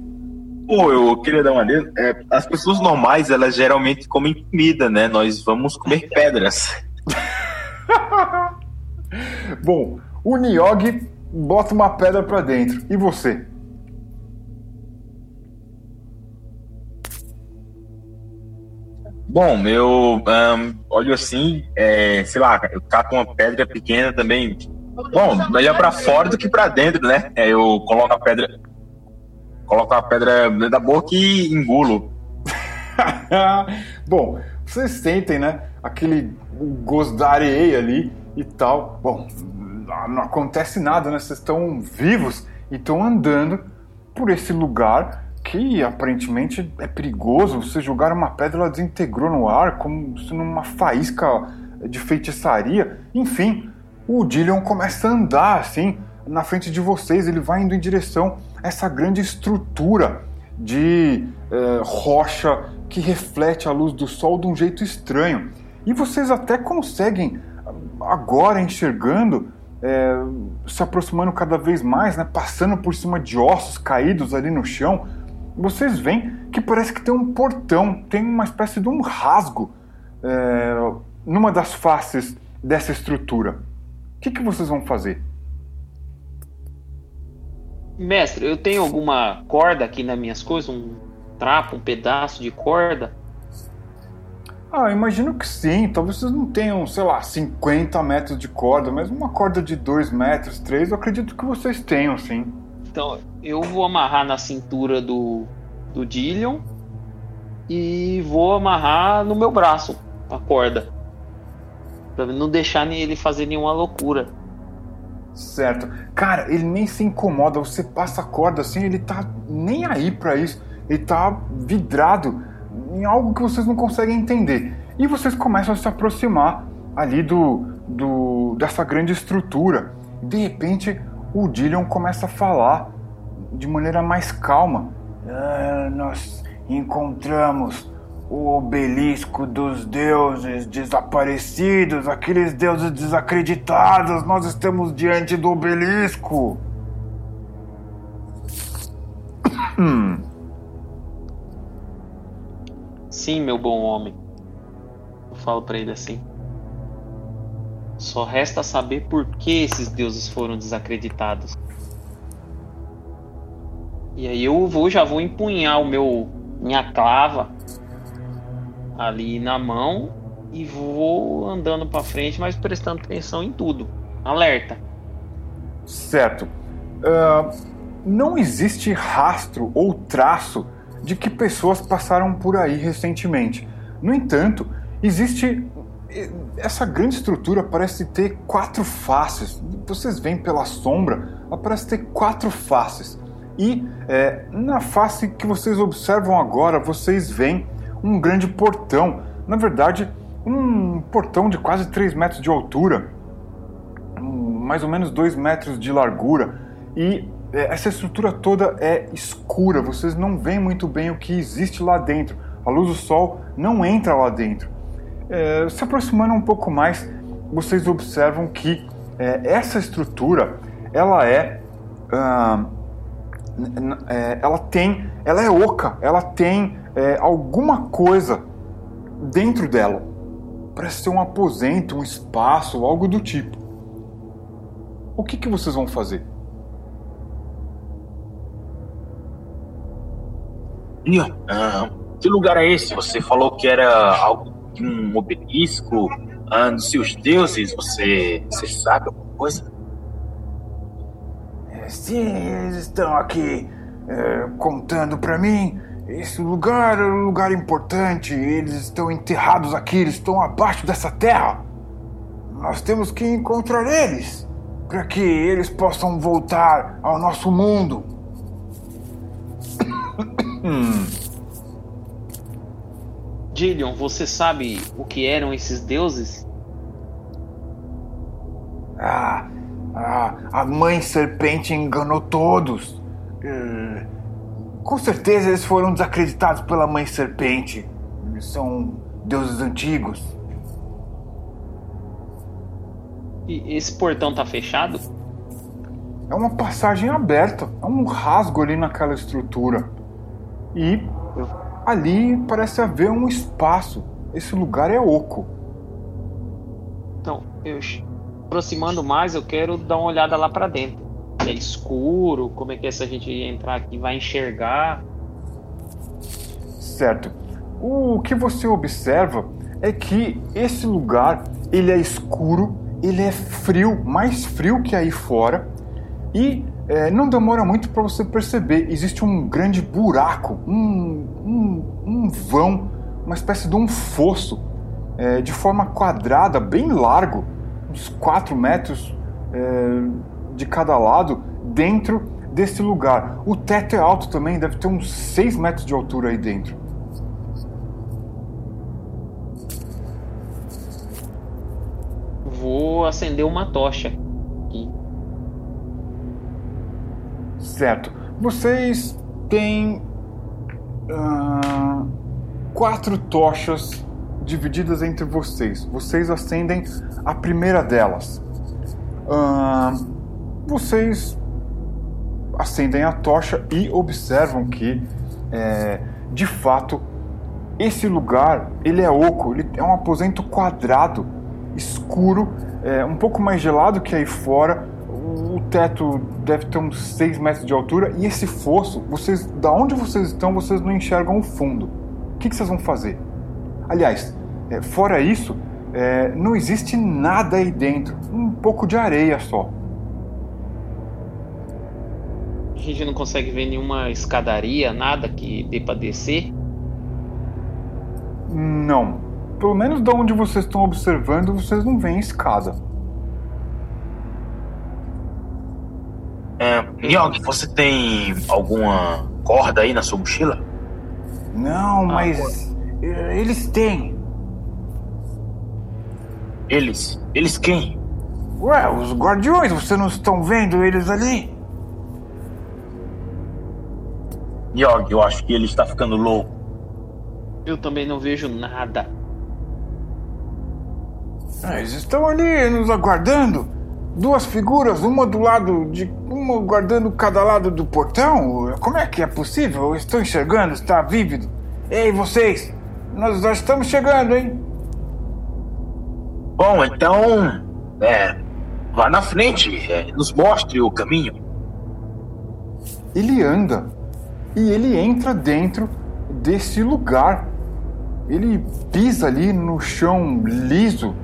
Pô, eu queria dar uma dica. É, as pessoas normais, elas geralmente comem comida, né? Nós vamos comer pedras. Bom, o Niogi bota uma pedra para dentro. E você? Bom, eu um, olho assim, é, sei lá, eu cato uma pedra pequena também. Bom, melhor para fora do que para dentro, né? É, eu coloco a pedra, coloco a pedra dentro da boca e engulo. Bom, vocês sentem, né? Aquele gosto da areia ali e tal. Bom, não acontece nada, né? Vocês estão vivos e estão andando por esse lugar que aparentemente é perigoso. Você jogar uma pedra, ela desintegrou no ar, como se numa faísca de feitiçaria. Enfim, o Dillion começa a andar assim na frente de vocês. Ele vai indo em direção a essa grande estrutura de eh, rocha que reflete a luz do sol de um jeito estranho. E vocês até conseguem, agora enxergando, é, se aproximando cada vez mais, né, passando por cima de ossos caídos ali no chão, vocês veem que parece que tem um portão, tem uma espécie de um rasgo é, numa das faces dessa estrutura. O que, que vocês vão fazer? Mestre, eu tenho alguma corda aqui nas minhas coisas? Um trapo, um pedaço de corda? Ah, imagino que sim. Talvez vocês não tenham, sei lá, 50 metros de corda, mas uma corda de 2 metros, 3, eu acredito que vocês tenham, sim. Então, eu vou amarrar na cintura do, do Dillion e vou amarrar no meu braço a corda. Pra não deixar ele fazer nenhuma loucura. Certo. Cara, ele nem se incomoda. Você passa a corda assim, ele tá nem aí para isso. Ele tá vidrado em algo que vocês não conseguem entender. E vocês começam a se aproximar ali do, do dessa grande estrutura. De repente, o Dillion começa a falar de maneira mais calma. Ah, nós encontramos o obelisco dos deuses desaparecidos, aqueles deuses desacreditados. Nós estamos diante do obelisco. Sim, meu bom homem. Eu falo para ele assim. Só resta saber por que esses deuses foram desacreditados. E aí eu vou, já vou empunhar o meu minha clava ali na mão e vou andando para frente, mas prestando atenção em tudo. Alerta. Certo. Uh, não existe rastro ou traço de que pessoas passaram por aí recentemente. No entanto, existe essa grande estrutura parece ter quatro faces. Vocês veem pela sombra, ela parece ter quatro faces. E é, na face que vocês observam agora, vocês veem um grande portão. Na verdade, um portão de quase 3 metros de altura, mais ou menos 2 metros de largura. E é, essa estrutura toda é escura, vocês não veem muito bem o que existe lá dentro. A luz do sol não entra lá dentro. É, se aproximando um pouco mais, vocês observam que é, essa estrutura ela é, ah, é, ela tem, ela é oca, ela tem é, alguma coisa dentro dela. Parece ser um aposento, um espaço, algo do tipo. o que, que vocês vão fazer? Leon, ah, que lugar é esse? Você falou que era algo de um obelisco ah, dos seus deuses. Você, você sabe alguma coisa? Sim, eles estão aqui é, contando para mim. Esse lugar é um lugar importante. Eles estão enterrados aqui, eles estão abaixo dessa terra. Nós temos que encontrar eles para que eles possam voltar ao nosso mundo. Dillion, você sabe o que eram esses deuses? Ah, ah a mãe serpente enganou todos. Uh, com certeza eles foram desacreditados pela mãe serpente. Eles são deuses antigos. E esse portão tá fechado? É uma passagem aberta, é um rasgo ali naquela estrutura. E ali parece haver um espaço. Esse lugar é oco. Então, eu aproximando mais, eu quero dar uma olhada lá para dentro. É escuro, como é que é se a gente entrar aqui vai enxergar? Certo. O que você observa é que esse lugar, ele é escuro, ele é frio, mais frio que aí fora, e é, não demora muito para você perceber. Existe um grande buraco, um, um, um vão, uma espécie de um fosso é, de forma quadrada, bem largo, uns 4 metros é, de cada lado, dentro desse lugar. O teto é alto também, deve ter uns 6 metros de altura aí dentro. Vou acender uma tocha aqui. Certo. Vocês têm uh, quatro tochas divididas entre vocês. Vocês acendem a primeira delas. Vocês acendem a tocha e observam que, é, de fato, esse lugar ele é oco. Ele é um aposento quadrado, escuro, é, um pouco mais gelado que aí fora o teto deve ter uns 6 metros de altura e esse fosso, vocês, da onde vocês estão, vocês não enxergam o fundo. O que, que vocês vão fazer? Aliás, é, fora isso, é, não existe nada aí dentro, um pouco de areia só. A gente não consegue ver nenhuma escadaria, nada que dê para descer? Não. Pelo menos da onde vocês estão observando, vocês não veem escada. É, você tem alguma corda aí na sua mochila? Não, mas ah, eles têm. Eles? Eles quem? Ué, os guardiões, vocês não estão vendo eles ali? Nyog, eu acho que ele está ficando louco. Eu também não vejo nada. Ah, eles estão ali nos aguardando duas figuras, uma do lado de. uma guardando cada lado do portão? Como é que é possível? Eu estou enxergando, está vívido. Ei, vocês! Nós já estamos chegando, hein? Bom, então. É. Vá na frente, é, nos mostre o caminho. Ele anda e ele entra dentro desse lugar. Ele pisa ali no chão liso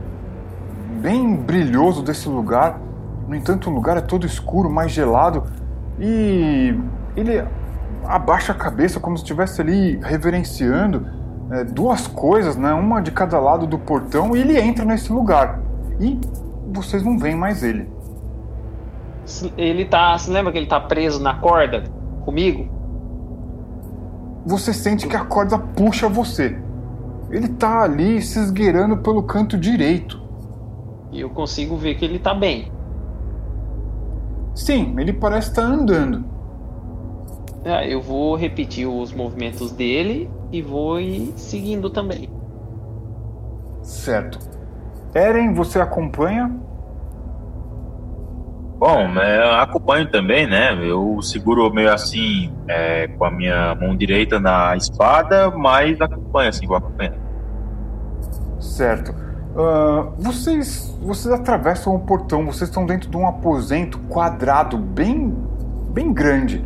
bem brilhoso desse lugar. No entanto, o lugar é todo escuro, mais gelado, e ele abaixa a cabeça como se estivesse ali reverenciando é, duas coisas, né? Uma de cada lado do portão, e ele entra nesse lugar. E vocês não veem mais ele. Ele tá. Você lembra que ele tá preso na corda comigo? Você sente que a corda puxa você. Ele tá ali se esgueirando pelo canto direito. E eu consigo ver que ele tá bem. Sim, ele parece estar tá andando. É, eu vou repetir os movimentos dele e vou ir seguindo também. Certo. Eren, você acompanha? Bom, é, eu acompanho também, né? Eu seguro meio assim é, com a minha mão direita na espada, mas acompanho assim, vou acompanhando. Certo. Uh, vocês, vocês atravessam o portão, vocês estão dentro de um aposento quadrado bem, bem grande.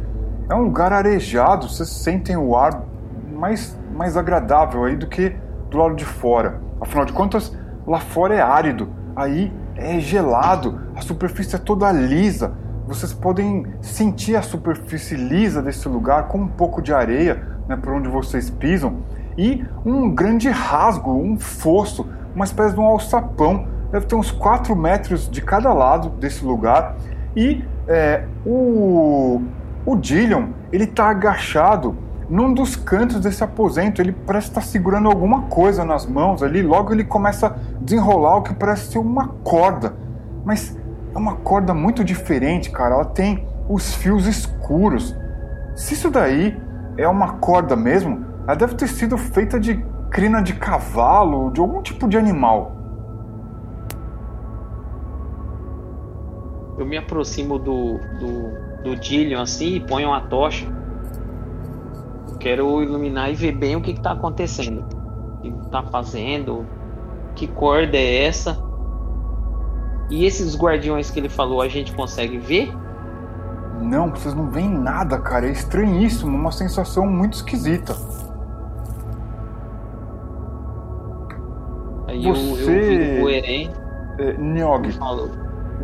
É um lugar arejado, vocês sentem o ar mais, mais agradável aí do que do lado de fora. Afinal de contas, lá fora é árido, aí é gelado, a superfície é toda lisa. Vocês podem sentir a superfície lisa desse lugar com um pouco de areia né, por onde vocês pisam e um grande rasgo, um fosso, uma espécie de um alçapão. Deve ter uns 4 metros de cada lado desse lugar. E é, o, o Dillion, ele está agachado num dos cantos desse aposento. Ele parece estar segurando alguma coisa nas mãos ali. Logo ele começa a desenrolar o que parece ser uma corda. Mas é uma corda muito diferente, cara. Ela tem os fios escuros. Se isso daí é uma corda mesmo, ela deve ter sido feita de crina de cavalo, de algum tipo de animal. Eu me aproximo do, do, do Dillion assim e ponho uma tocha. Quero iluminar e ver bem o que está acontecendo. O que está fazendo, que corda é essa. E esses guardiões que ele falou, a gente consegue ver? Não, vocês não veem nada, cara. É estranhíssimo, uma sensação muito esquisita. Aí você... eu, eu vi o É, Nyog,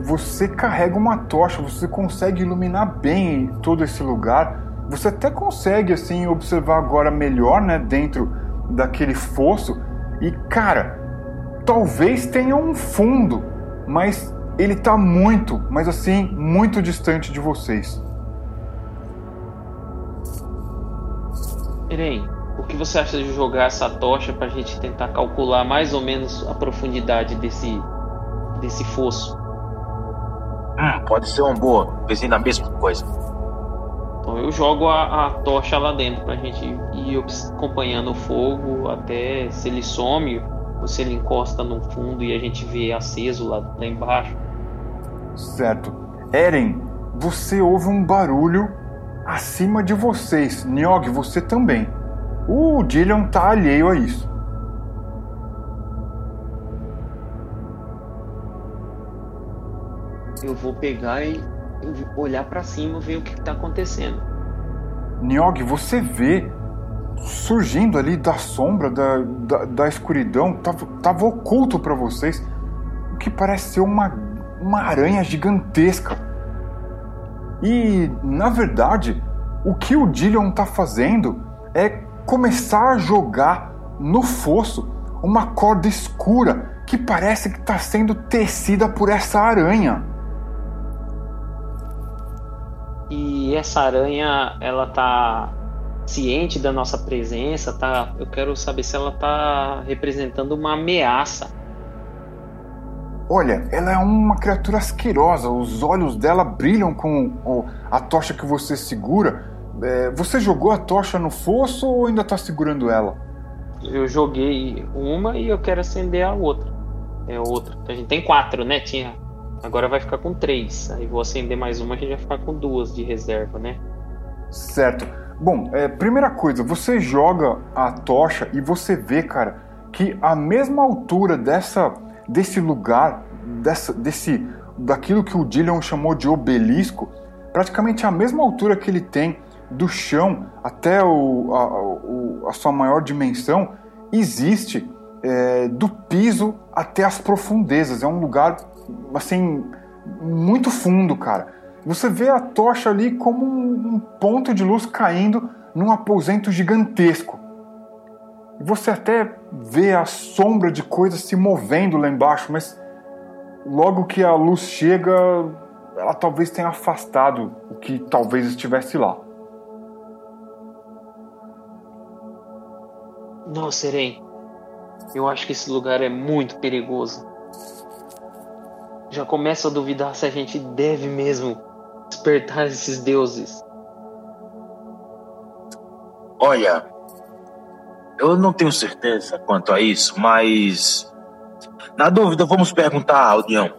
você carrega uma tocha, você consegue iluminar bem todo esse lugar. Você até consegue, assim, observar agora melhor, né, dentro daquele fosso. E, cara, talvez tenha um fundo, mas ele tá muito, mas assim, muito distante de vocês. Irene, o que você acha de jogar essa tocha para a gente tentar calcular mais ou menos a profundidade desse, desse fosso? Hum, pode ser uma boa. Pensei na mesma coisa. Então eu jogo a, a tocha lá dentro para a gente ir acompanhando o fogo até se ele some ou se ele encosta no fundo e a gente vê aceso lá, lá embaixo. Certo. Eren, você ouve um barulho acima de vocês. Niog, você também. O Dillion tá alheio a isso. Eu vou pegar e olhar para cima, ver o que tá acontecendo. Niog, você vê surgindo ali da sombra, da, da, da escuridão, tava, tava oculto para vocês, o que parece ser uma, uma aranha gigantesca. E, na verdade, o que o Dillion tá fazendo é começar a jogar no fosso uma corda escura que parece que está sendo tecida por essa aranha. E essa aranha, ela tá ciente da nossa presença, tá? Eu quero saber se ela tá representando uma ameaça. Olha, ela é uma criatura asquerosa. Os olhos dela brilham com a tocha que você segura é, você jogou a tocha no fosso ou ainda tá segurando ela? Eu joguei uma e eu quero acender a outra. É outra. A gente tem quatro, né? Tinha. Agora vai ficar com três. Aí vou acender mais uma, a gente vai ficar com duas de reserva, né? Certo. Bom, é, primeira coisa, você joga a tocha e você vê, cara, que a mesma altura dessa, desse lugar, dessa, desse, daquilo que o Dillion chamou de obelisco, praticamente a mesma altura que ele tem do chão até o, a, o, a sua maior dimensão existe é, do piso até as profundezas. É um lugar assim muito fundo, cara. Você vê a tocha ali como um, ponto de luz caindo num aposento gigantesco. Você até vê a sombra de coisas se movendo lá embaixo, mas logo que a luz chega, ela talvez tenha afastado o que talvez estivesse lá. Nossa, Eren, eu acho que esse lugar é muito perigoso. Já começo a duvidar se a gente deve mesmo despertar esses deuses. Olha, eu não tenho certeza quanto a isso, mas na dúvida vamos perguntar ao Dião.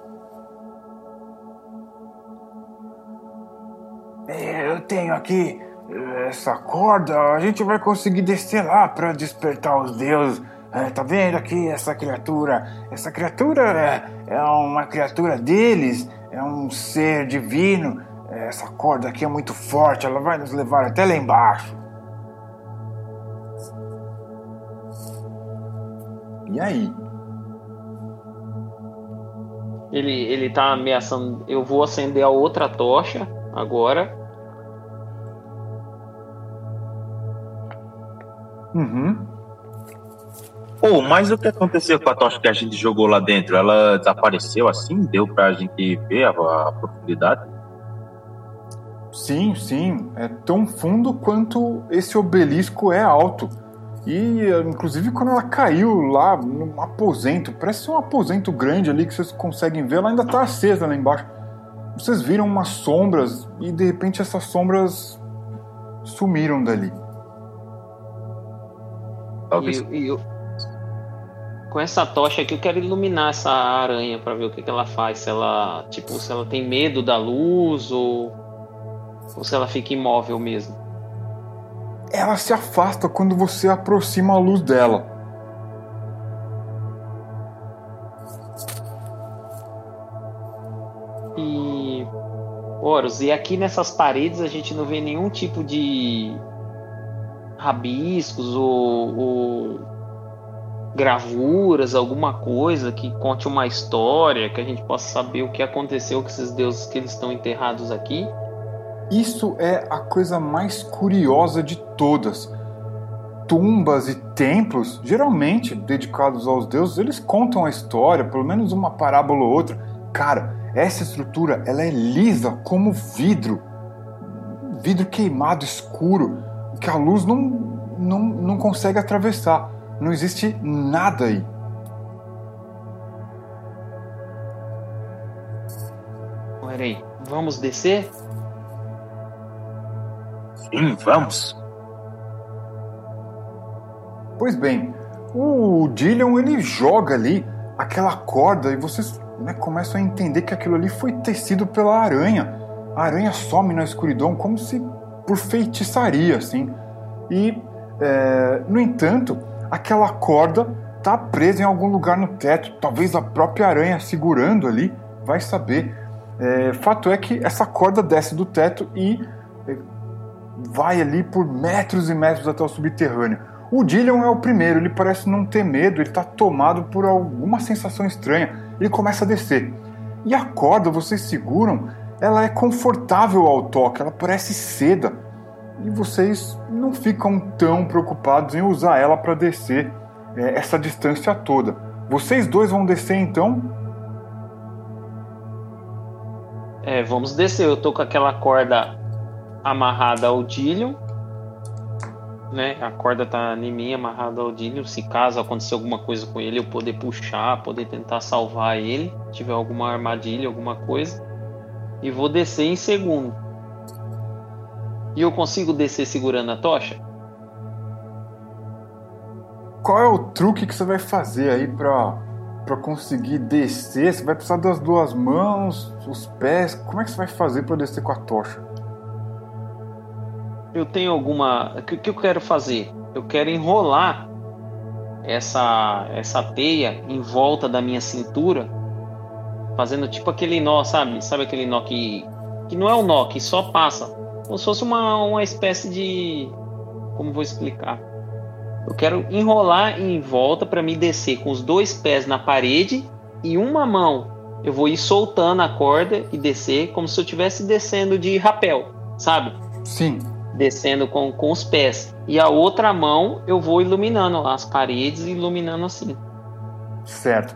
É, eu tenho aqui essa corda, a gente vai conseguir descer lá para despertar os deuses. É, tá vendo aqui essa criatura? Essa criatura é, é uma criatura deles, é um ser divino. É, essa corda aqui é muito forte, ela vai nos levar até lá embaixo. E aí? Ele, ele tá ameaçando. Eu vou acender a outra tocha agora. Uhum. Pô, mas o que aconteceu com a tocha que a gente jogou lá dentro? Ela desapareceu assim? Deu pra gente ver a, a profundidade? Sim, sim. É tão fundo quanto esse obelisco é alto. E, inclusive, quando ela caiu lá num aposento, parece ser um aposento grande ali que vocês conseguem ver, ela ainda tá acesa lá embaixo. Vocês viram umas sombras e, de repente, essas sombras sumiram dali. Talvez. E, e eu- com essa tocha aqui eu quero iluminar essa aranha pra ver o que, que ela faz. Se ela, tipo, se ela tem medo da luz ou, ou se ela fica imóvel mesmo. Ela se afasta quando você aproxima a luz dela. E Horus, e aqui nessas paredes a gente não vê nenhum tipo de rabiscos ou, ou gravuras, alguma coisa que conte uma história, que a gente possa saber o que aconteceu com esses deuses que eles estão enterrados aqui. Isso é a coisa mais curiosa de todas. Tumbas e templos, geralmente dedicados aos deuses, eles contam a história, pelo menos uma parábola ou outra. Cara, essa estrutura ela é lisa como vidro, vidro queimado escuro, que a luz não, não, não consegue atravessar. Não existe nada aí. Peraí, vamos descer? Sim, vamos. Pois bem, o Dillion ele joga ali aquela corda e vocês né, começam a entender que aquilo ali foi tecido pela aranha. A aranha some na escuridão como se por feitiçaria, assim. E, é, no entanto, aquela corda tá presa em algum lugar no teto, talvez a própria aranha segurando ali, vai saber. É, fato é que essa corda desce do teto e é, vai ali por metros e metros até o subterrâneo. O Dillion é o primeiro, ele parece não ter medo, ele está tomado por alguma sensação estranha. Ele começa a descer. E a corda, vocês seguram, ela é confortável ao toque, ela parece seda. E vocês não ficam tão preocupados em usar ela para descer é, essa distância toda. Vocês dois vão descer então? É, vamos descer. Eu tô com aquela corda amarrada ao Dillion. Né? A corda tá em mim, amarrada ao Dillion. Se caso acontecer alguma coisa com ele, eu poder puxar, poder tentar salvar ele. Tiver alguma armadilha, alguma coisa. E vou descer em segundo. E eu consigo descer segurando a tocha? Qual é o truque que você vai fazer aí para para conseguir descer? Você vai precisar das duas mãos, os pés. Como é que você vai fazer para descer com a tocha? Eu tenho alguma. O que, que eu quero fazer? Eu quero enrolar essa essa teia em volta da minha cintura, fazendo tipo aquele nó, sabe? Sabe aquele nó que que não é um nó, que só passa, como se fosse uma uma espécie de como vou explicar? Eu quero enrolar em volta para me descer com os dois pés na parede e uma mão. Eu vou ir soltando a corda e descer como se eu estivesse descendo de rapel, sabe? Sim. descendo com, com os pés. E a outra mão eu vou iluminando as paredes e iluminando assim. Certo.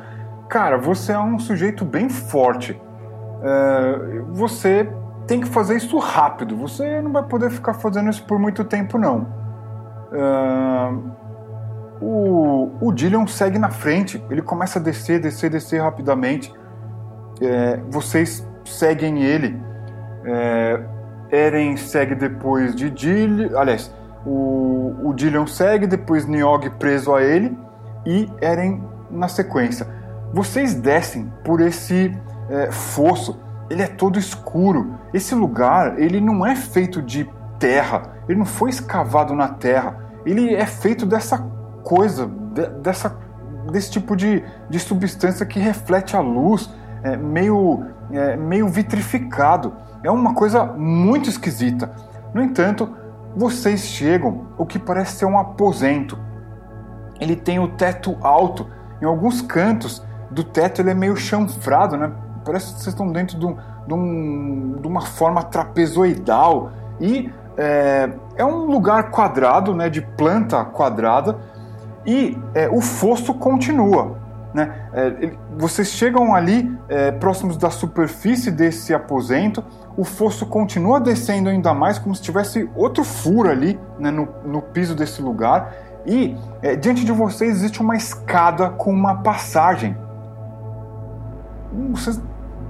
Cara, você é um sujeito bem forte. É, você tem que fazer isso rápido. Você não vai poder ficar fazendo isso por muito tempo, não. É, o, o Dillion segue na frente. Ele começa a descer, descer, descer rapidamente. É, vocês seguem ele. É, Eren segue depois de Dillion. Aliás, o, o Dillion segue, depois Niog preso a ele e Eren na sequência. Vocês descem por esse é, fosso. Ele é todo escuro. Esse lugar, ele não é feito de terra. Ele não foi escavado na terra. Ele é feito dessa coisa de, dessa, desse tipo de, de substância que reflete a luz, é, meio, é, meio vitrificado. É uma coisa muito esquisita. No entanto, vocês chegam o que parece ser um aposento. Ele tem o teto alto. Em alguns cantos do teto ele é meio chanfrado, né? Parece que vocês estão dentro de, um, de, um, de uma forma trapezoidal. E é, é, um lugar quadrado, né? De planta quadrada. E é, o fosso continua. Né? É, vocês chegam ali é, próximos da superfície desse aposento, o fosso continua descendo ainda mais, como se tivesse outro furo ali né, no, no, piso desse lugar, e é, diante de vocês existe uma escada com uma passagem. Hum, vocês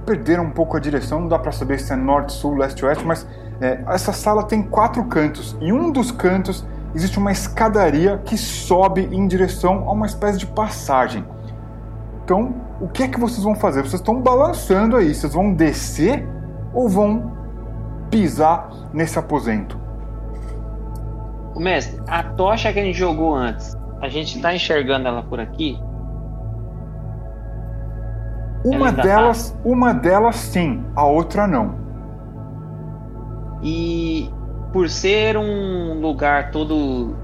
perderam um pouco a direção, não dá para saber se é norte, sul, leste, oeste, mas é, essa sala tem quatro cantos, e um dos cantos existe uma escadaria que sobe em direção a uma espécie de passagem. Então, o que é que vocês vão fazer? Vocês estão balançando aí. Vocês vão descer ou vão pisar nesse aposento? O mestre, a tocha que a gente jogou antes, a gente está enxergando ela por aqui? Uma delas, tá... uma delas sim, a outra não. E por ser um lugar todo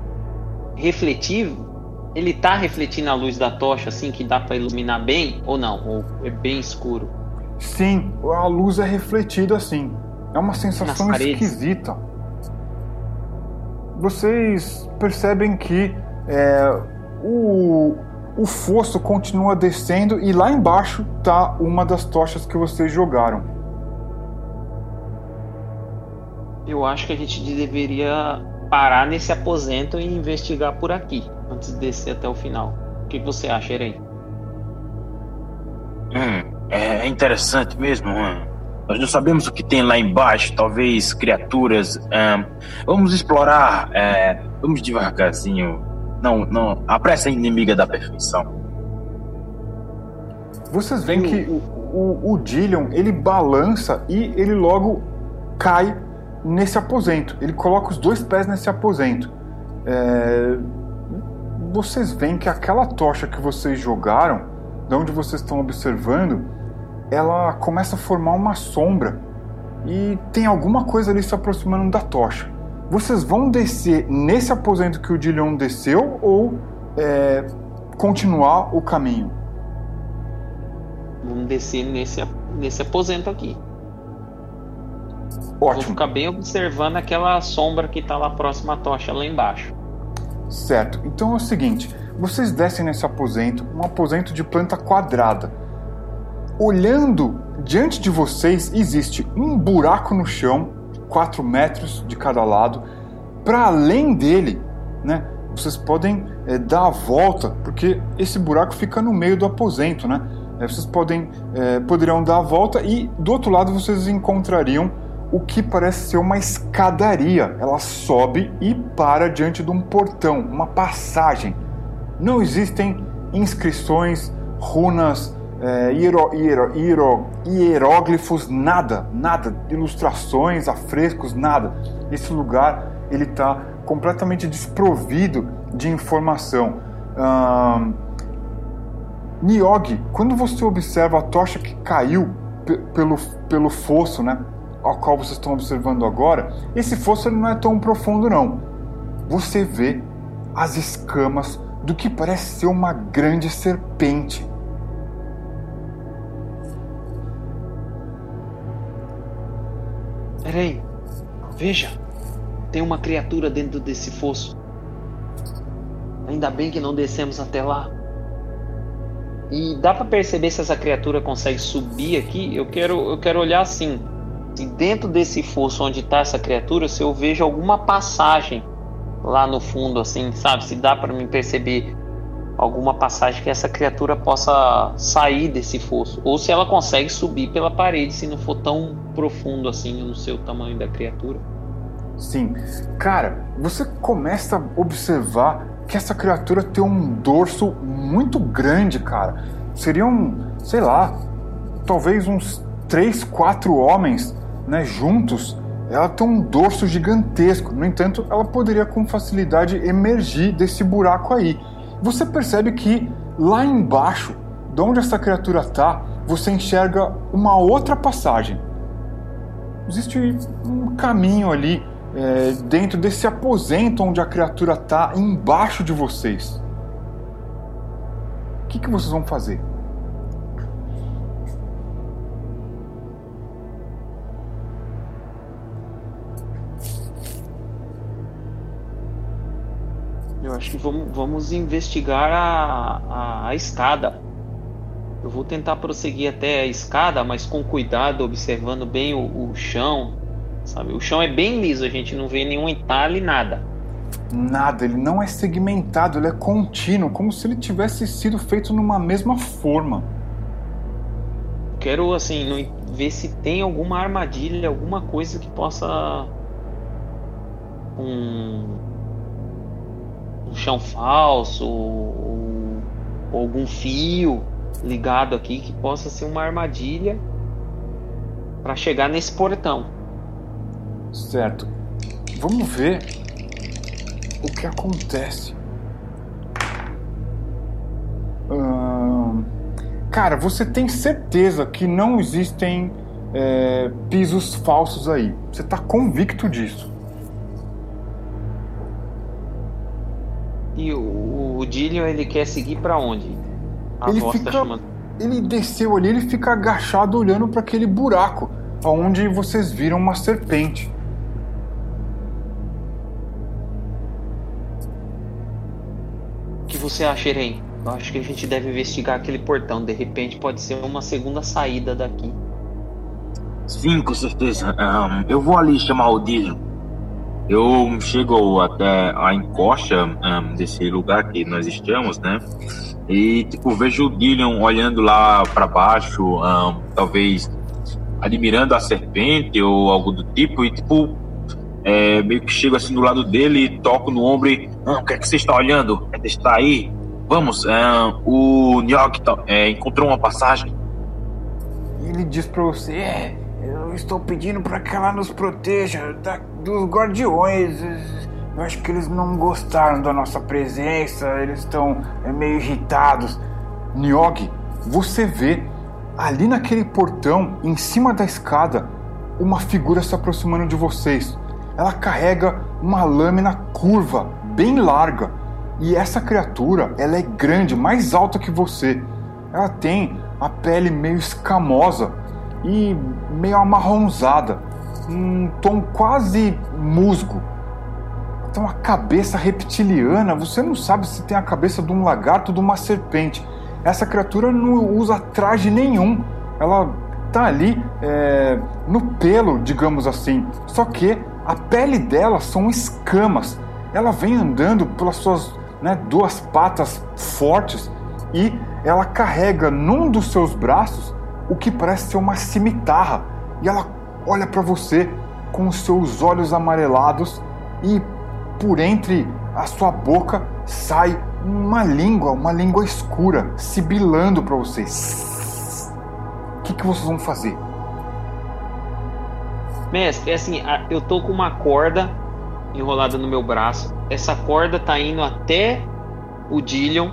refletivo, ele tá refletindo a luz da tocha assim que dá para iluminar bem ou não? Ou é bem escuro? Sim, a luz é refletida assim. É uma sensação esquisita. Vocês percebem que é, o, o fosso continua descendo e lá embaixo tá uma das tochas que vocês jogaram. Eu acho que a gente deveria parar nesse aposento e investigar por aqui antes de descer até o final. O que você acha, Erei? Hum, é interessante mesmo. Hum. Nós não sabemos o que tem lá embaixo, talvez criaturas. Hum, vamos explorar. É, vamos devagarzinho. Não, não. A pressa é inimiga da perfeição. Vocês veem que o, o, o Dillion ele balança e ele logo cai nesse aposento. Ele coloca os dois pés nesse aposento. É, vocês veem que aquela tocha que vocês jogaram, de onde vocês estão observando, ela começa a formar uma sombra e tem alguma coisa ali se aproximando da tocha. Vocês vão descer nesse aposento que o Dillion desceu ou é, continuar o caminho? Vamos descer nesse, nesse aposento aqui. Ótimo. Vou ficar bem observando aquela sombra que está lá próxima à tocha lá embaixo. Certo. Então é o seguinte: vocês descem nesse aposento, um aposento de planta quadrada. Olhando diante de vocês, existe um buraco no chão, 4 metros de cada lado. Para além dele, né, vocês podem é, dar a volta, porque esse buraco fica no meio do aposento, né? É, vocês podem, é, poderiam dar a volta e do outro lado vocês encontrariam o que parece ser uma escadaria. Ela sobe e para diante de um portão, uma passagem. Não existem inscrições, runas, é, hiero, hiero, hiero, hieróglifos, nada, nada, ilustrações, afrescos, nada. Esse lugar ele está completamente desprovido de informação. Hum, quando você observa a tocha que caiu pelo, pelo fosso, né? ao qual vocês estão observando agora, esse fosso não é tão profundo não. Você vê as escamas do que parece ser uma grande serpente. Peraí, veja, tem uma criatura dentro desse fosso. Ainda bem que não descemos até lá. E dá para perceber se essa criatura consegue subir aqui? Eu quero, eu quero olhar assim se dentro desse fosso onde está essa criatura, se eu vejo alguma passagem lá no fundo, assim, sabe? Se dá para me perceber alguma passagem que essa criatura possa sair desse fosso, ou se ela consegue subir pela parede, se não for tão profundo assim no seu tamanho da criatura. Sim, cara, você começa a observar que essa criatura tem um dorso muito grande, cara. Seriam, sei lá, talvez uns três, quatro homens né, juntos, ela tem um dorso gigantesco. No entanto, ela poderia com facilidade emergir desse buraco aí. Você percebe que lá embaixo, de onde essa criatura está, você enxerga uma outra passagem. Existe um caminho ali é, dentro desse aposento onde a criatura está, embaixo de vocês. O que, que vocês vão fazer? Acho que vamos, vamos investigar a, a, a escada. Eu vou tentar prosseguir até a escada, mas com cuidado, observando bem o, o chão, sabe? O chão é bem liso, a gente não vê nenhum entalhe, nada. Nada, ele não é segmentado, ele é contínuo, como se ele tivesse sido feito numa mesma forma. Quero, assim, ver se tem alguma armadilha, alguma coisa que possa. Um, um chão falso, ou, ou algum fio ligado aqui que possa ser uma armadilha para chegar nesse portão. Certo. Vamos ver o que acontece. Hum, cara, você tem certeza que não existem é, pisos falsos aí? Você está convicto disso? E o, o Dillion ele quer seguir para onde? A ele fica, tá ele desceu ali, ele fica agachado olhando para aquele buraco, aonde vocês viram uma serpente. você acha, Irene? Eu acho que a gente deve investigar aquele portão. De repente pode ser uma segunda saída daqui. Sim, com certeza. Um, eu vou ali chamar o Dillion. Eu chego até a encosta um, desse lugar que nós estamos, né? E, tipo, vejo o Dillion olhando lá para baixo, um, talvez admirando a serpente ou algo do tipo. E, tipo, é, meio que chego assim do lado dele, toco no ombro e. Ah, o que é que você está olhando? É está aí? Vamos, é, o Nyok tá, é, encontrou uma passagem. Ele diz para você: é, eu estou pedindo para que ela nos proteja da, dos guardiões. Eu acho que eles não gostaram da nossa presença, eles estão é, meio irritados. Nyog, você vê ali naquele portão, em cima da escada, uma figura se aproximando de vocês ela carrega uma lâmina curva, bem larga. E essa criatura, ela é grande, mais alta que você. Ela tem a pele meio escamosa e meio amarronzada, um tom quase musgo. Tem uma cabeça reptiliana, você não sabe se tem a cabeça de um lagarto ou de uma serpente. Essa criatura não usa traje nenhum, ela tá ali é, no pelo, digamos assim. Só que a pele dela são escamas. Ela vem andando pelas suas né, duas patas fortes e ela carrega num dos seus braços o que parece ser uma cimitarra. E ela olha para você com os seus olhos amarelados e por entre a sua boca sai uma língua, uma língua escura, sibilando para vocês. O que, que vocês vão fazer? Mestre, é assim, eu tô com uma corda enrolada no meu braço. Essa corda tá indo até o Dillion.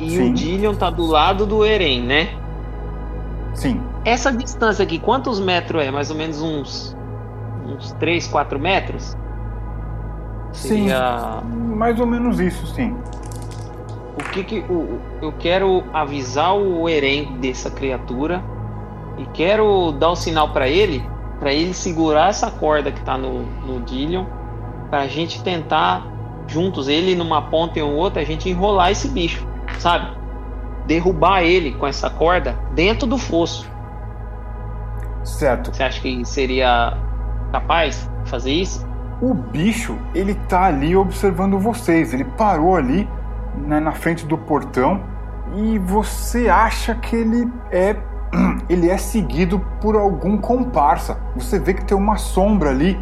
E Sim. o Dillion tá do lado do Eren, né? Sim. Essa distância aqui, quantos metros é? Mais ou menos uns uns 3, 4 metros? Seria... Sim. Mais ou menos isso, sim. O que que o, eu quero avisar o Eren dessa criatura e quero dar o um sinal para ele, para ele segurar essa corda que está no, no Dillion, para a gente tentar juntos, ele numa ponta e um outra, a gente enrolar esse bicho, sabe? Derrubar ele com essa corda dentro do fosso. Certo. Você acha que seria capaz de fazer isso? O bicho, ele tá ali observando vocês. Ele parou ali né, na frente do portão e você acha que ele é ele é seguido por algum comparsa. Você vê que tem uma sombra ali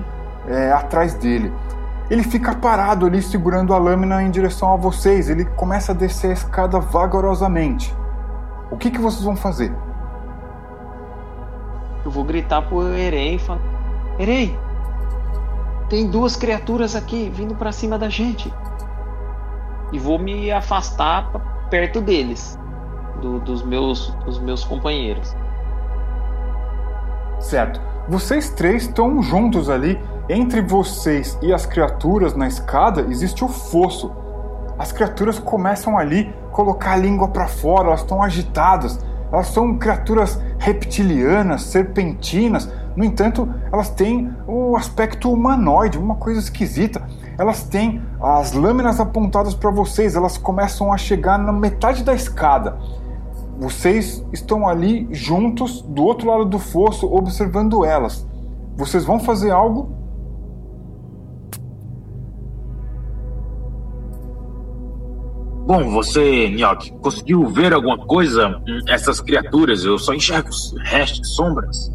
é, atrás dele. Ele fica parado ali segurando a lâmina em direção a vocês. Ele começa a descer a escada vagarosamente. O que, que vocês vão fazer? Eu vou gritar pro Eren e falar: Eren, tem duas criaturas aqui vindo para cima da gente. e vou me afastar perto deles, do, dos, meus, dos meus companheiros. Certo. Vocês três estão juntos ali. Entre vocês e as criaturas na escada existe o fosso. As criaturas começam ali colocar a língua para fora, elas estão agitadas. Elas são criaturas reptilianas, serpentinas. No entanto, elas têm o aspecto humanoide, uma coisa esquisita. Elas têm as lâminas apontadas para vocês, elas começam a chegar na metade da escada. Vocês estão ali juntos do outro lado do fosso observando elas. Vocês vão fazer algo? Bom, você, Nyoki, conseguiu ver alguma coisa? Essas criaturas, eu só enxergo restos, sombras.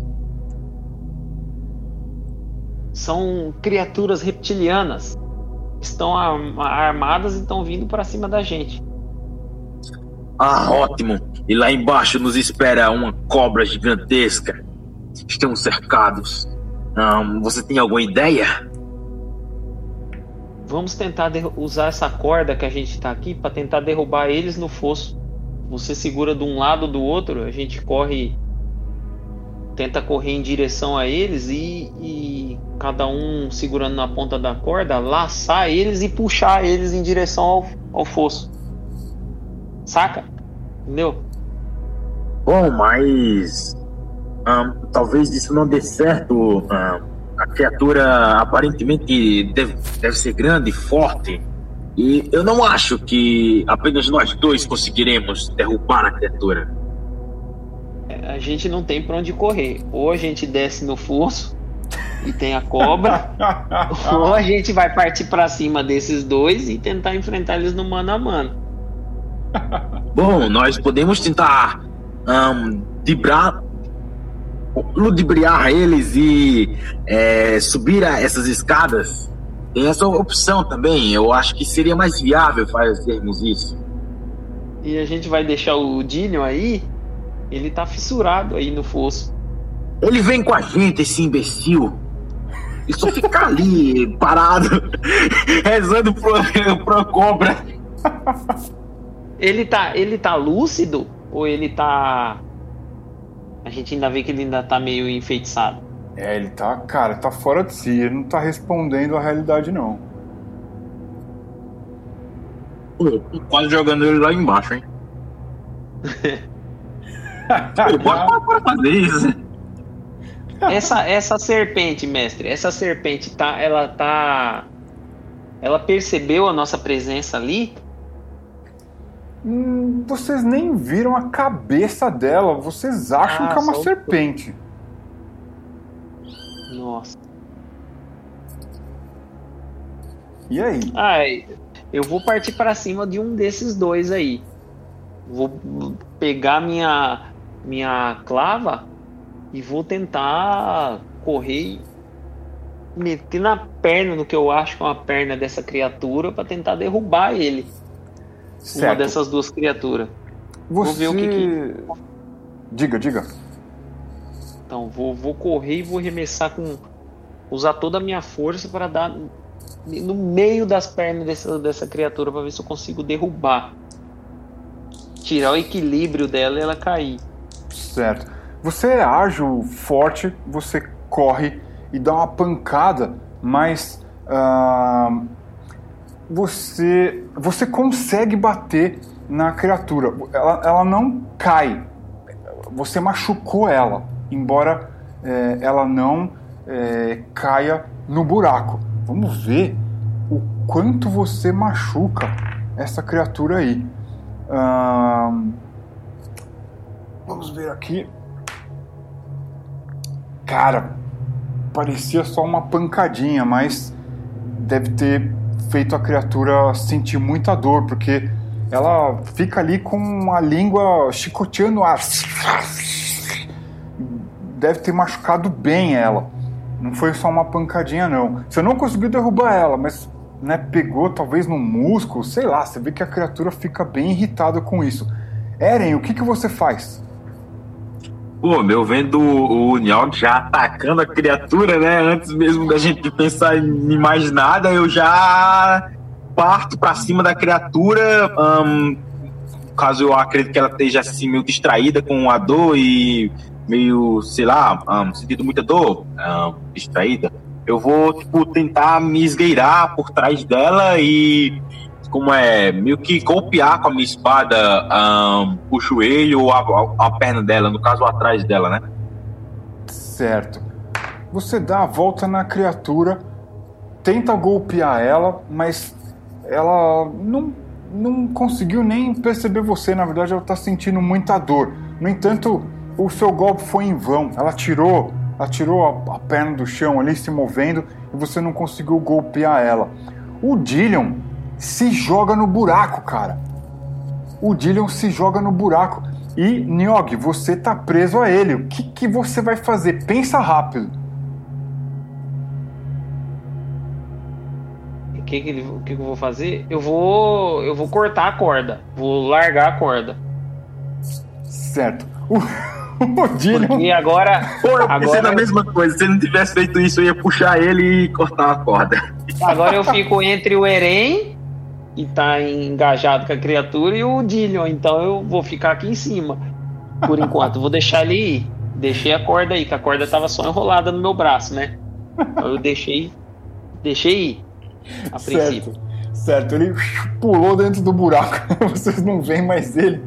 São criaturas reptilianas. Estão armadas e estão vindo para cima da gente. Ah, ótimo. E lá embaixo nos espera uma cobra gigantesca. Estamos cercados. Você tem alguma ideia? Vamos tentar usar essa corda que a gente está aqui para tentar derrubar eles no fosso. Você segura de um lado do outro, a gente corre, tenta correr em direção a eles e, e cada um segurando na ponta da corda, laçar eles e puxar eles em direção ao, ao fosso. Saca? Entendeu? Bom, mas um, talvez isso não dê certo. Um, a criatura aparentemente deve, deve ser grande e forte. E eu não acho que apenas nós dois conseguiremos derrubar a criatura. É, a gente não tem para onde correr. Ou a gente desce no fosso e tem a cobra, ou a gente vai partir para cima desses dois e tentar enfrentar eles no mano a mano. Bom, nós podemos tentar um, dibrar, ludibriar eles e é, subir essas escadas. Tem essa opção também. Eu acho que seria mais viável fazermos isso. E a gente vai deixar o Dinion aí? Ele tá fissurado aí no fosso. Ele vem com a gente, esse imbecil. E só fica ali, parado, rezando pro, pro cobra. Ele tá, ele tá lúcido ou ele tá a gente ainda vê que ele ainda tá meio enfeitiçado? É, ele tá, cara, tá fora de si, ele não tá respondendo à realidade não. Pô, quase jogando ele lá embaixo, hein? Pô, bora fazer isso. Essa, essa serpente, mestre, essa serpente tá, ela tá, ela percebeu a nossa presença ali Hum, vocês nem viram a cabeça dela, vocês acham ah, que é uma serpente. Nossa. E aí? Ai, eu vou partir para cima de um desses dois aí. Vou pegar minha minha clava e vou tentar correr meter na perna no que eu acho que é uma perna dessa criatura para tentar derrubar ele. Certo. Uma dessas duas criaturas. Você... Vou ver o que, que... Diga, diga. Então, vou, vou correr e vou arremessar com. Usar toda a minha força para dar no meio das pernas dessa, dessa criatura para ver se eu consigo derrubar. Tirar o equilíbrio dela e ela cair. Certo. Você é ágil, forte, você corre e dá uma pancada, mas. Uh você, você consegue bater na criatura. Ela, ela não cai. Você machucou ela, embora é, ela não é, caia no buraco. Vamos ver o quanto você machuca essa criatura aí. vamos ver aqui. Cara, parecia só uma pancadinha, mas deve ter feito a criatura sentir muita dor, porque ela fica ali com a língua chicoteando o ar. Deve ter machucado bem ela. Não foi só uma pancadinha, não. Você não conseguiu derrubar ela, mas né, pegou talvez no músculo, sei lá. Você vê que a criatura fica bem irritada com isso. Eren, o que, que você faz? Pô, meu, vendo o, o já atacando a criatura, né? Antes mesmo da gente pensar em mais nada, eu já parto pra cima da criatura. ahn, caso eu acredite que ela esteja assim, meio distraída com a dor e meio, sei lá, ahn, sentindo muita dor, ahn, distraída. Eu vou, tipo, tentar me esgueirar por trás dela e. Como é, meio que golpear com a minha espada ahn, o joelho ou a, a- a perna dela, no caso atrás dela, né? Certo. Você dá a volta na criatura, tenta golpear ela, mas ela não, não conseguiu nem perceber você. Na verdade, ela está sentindo muita dor. No entanto, o seu golpe foi em vão. Ela tirou, ela tirou a, a perna do chão ali, se movendo, e você não conseguiu golpear ela. O Dillion se joga no buraco, cara. O Dillion se joga no buraco. E, Niog, você tá preso a ele. O que, que você vai fazer? Pensa rápido. O que, que, que, que eu vou fazer? Eu vou. Eu vou cortar a corda. Vou largar a corda. Certo. O, o Dillion. E agora. Pensei Agora- na mesma coisa. Se ele não tivesse feito isso, eu ia puxar ele e cortar a corda. Agora eu fico entre o Eren, que tá engajado com a criatura, e o Dillion. Então eu vou ficar aqui em cima. Por enquanto. Vou deixar ele ir. Deixei a corda aí, que a corda tava só enrolada no meu braço, né? Então eu deixei. Deixei ir. A princípio. Certo. Certo. Ele pulou dentro do buraco. Vocês não veem mais ele.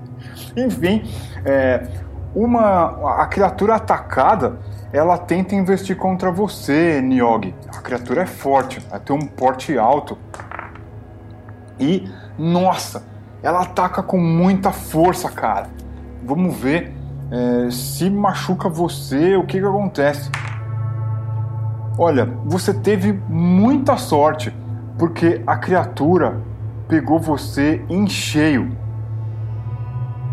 Enfim, é, uma a criatura atacada, ela tenta investir contra você, Niog. A criatura é forte, ela tem um porte alto. E, nossa, ela ataca com muita força, cara. Vamos ver é, se machuca você, o que, que acontece. Olha, você teve muita sorte, porque a criatura pegou você em cheio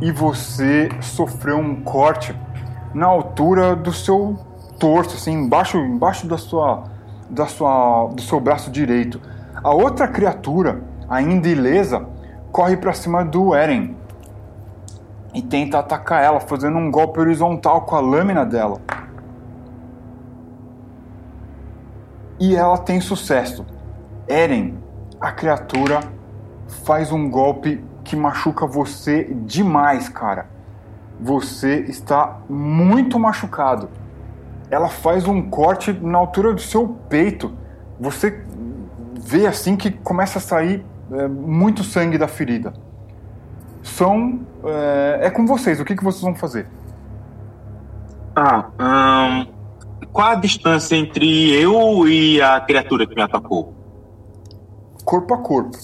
e você sofreu um corte na altura do seu torso, assim, embaixo, embaixo da sua, da sua, do seu braço direito. A outra criatura, ainda ilesa, corre para cima do Eren e tenta atacar ela, fazendo um golpe horizontal com a lâmina dela. E ela tem sucesso. Eren, a criatura, faz um golpe que machuca você demais, cara. Você está muito machucado. Ela faz um corte na altura do seu peito. Você vê assim que começa a sair é, muito sangue da ferida. São. É, é com vocês, o que, que vocês vão fazer? Ahn, qual a distância entre eu e a criatura que me atacou? Corpo a corpo.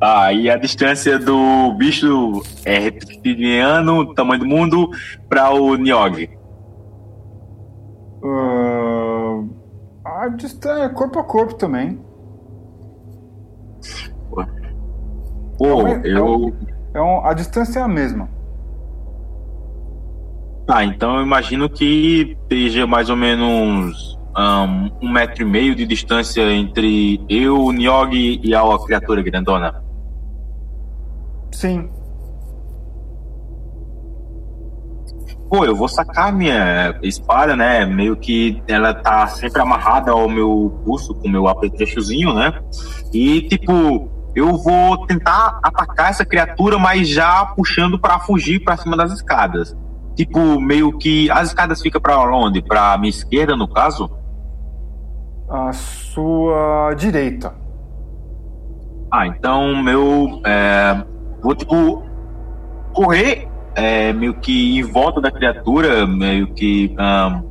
Tá, e a distância do bicho é reptiliano, tamanho do mundo, para o Niog? Ah, a distância é corpo a corpo também. Pô, É um- eu. É um- a distância é a mesma. Tá, então eu imagino que esteja mais ou menos ahn, um metro e meio de distância entre eu, o Niog e a criatura grandona. Sim. Pô, eu vou sacar minha espada, né? Meio que ela tá sempre amarrada ao meu pulso com o meu apetrechozinho, né? E, tipo, eu vou tentar atacar essa criatura, mas já puxando pra fugir pra cima das escadas. Tipo, meio que. As escadas ficam pra onde? Pra minha esquerda, no caso? A sua direita. Ah, então meu. é, vou, tipo, correr é, meio que em volta da criatura, meio que. ahn,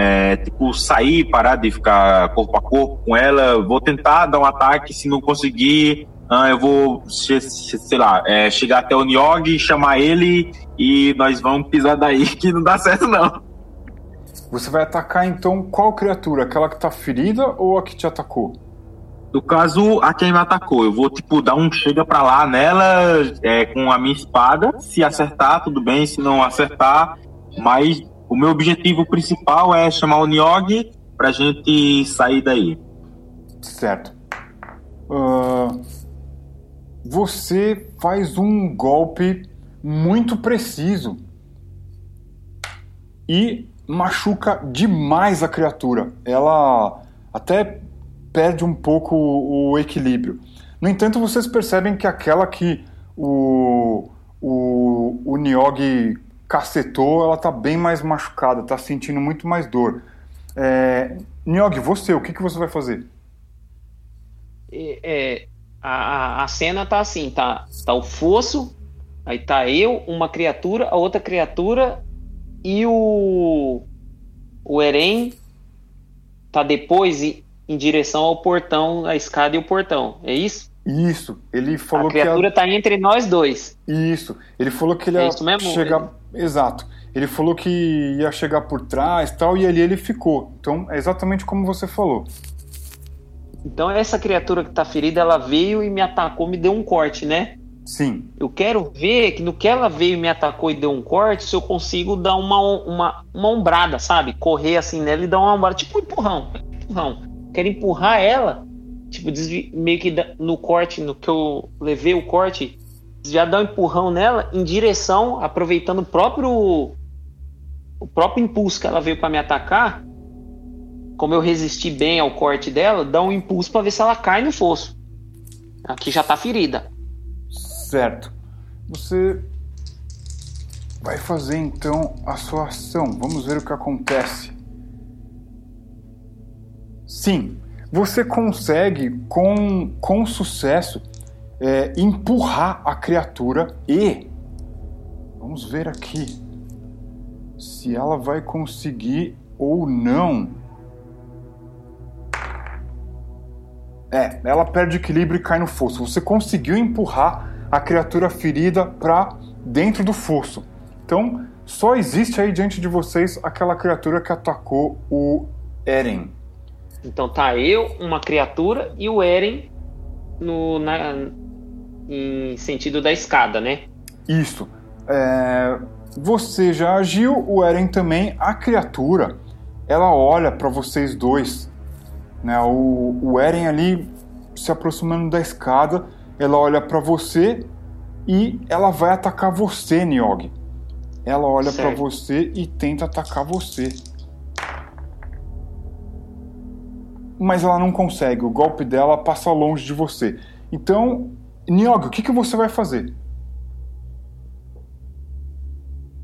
é, tipo, sair, parar de ficar corpo a corpo com ela. Vou tentar dar um ataque, se não conseguir. ah, eu vou, sei lá, é, chegar até o Niog, chamar ele e nós vamos pisar daí, que não dá certo não. Você vai atacar então qual criatura? Aquela que tá ferida ou a que te atacou? No caso, a quem me atacou, eu vou, tipo, dar um chega pra lá nela é, com a minha espada. Se acertar, tudo bem. Se não acertar, mas o meu objetivo principal é chamar o Niog pra gente sair daí. Certo. Ah, você faz um golpe muito preciso e machuca demais a criatura. Ela até perde um pouco o, equilíbrio. No entanto, vocês percebem que aquela que o, o, o Niogi cacetou, ela tá bem mais machucada, tá sentindo muito mais dor. É, você, o que, que você vai fazer? É, a, a cena tá assim, tá, tá o fosso, aí tá eu, uma criatura, a outra criatura e o o Eren tá depois em direção ao portão, a escada e o portão, é isso? Isso, ele falou a criatura que tá entre nós dois. Isso, ele falou que ele É ia chegar, exato. Ele falou que ia chegar por trás, tal, e ali ele ficou. Então, é exatamente como você falou. Então essa criatura que tá ferida, ela veio e me atacou, me deu um corte, né? Sim. Eu quero ver que no que ela veio e me atacou e deu um corte, se eu consigo dar uma, uma, uma ombrada, sabe? Correr assim nela e dar uma ombrada, tipo um empurrão. Empurrão. Quero empurrar ela, tipo, meio que no corte, no que eu levei o corte, já dar um empurrão nela em direção, aproveitando o próprio o próprio impulso que ela veio para me atacar. Como eu resisti bem ao corte dela, dar um impulso para ver se ela cai no fosso. Aqui já tá ferida. Certo. Você vai fazer então a sua ação. Vamos ver o que acontece. Sim, você consegue com, com sucesso é, empurrar a criatura e vamos ver aqui se ela vai conseguir ou não. É, ela perde equilíbrio e cai no fosso. Você conseguiu empurrar a criatura ferida para dentro do fosso. Então, só existe aí diante de vocês aquela criatura que atacou o Eren. Então tá eu, uma criatura e o Eren no, na, em sentido da escada, né? Isso. É, você já agiu, o Eren também. A criatura, ela olha para vocês dois. Né? O, o Eren ali se aproximando da escada, ela olha para você e ela vai atacar você, Niogi. Ela olha para você e tenta atacar você. Mas ela não consegue, o golpe dela passa longe de você. Então, Niogi, o que, que você vai fazer?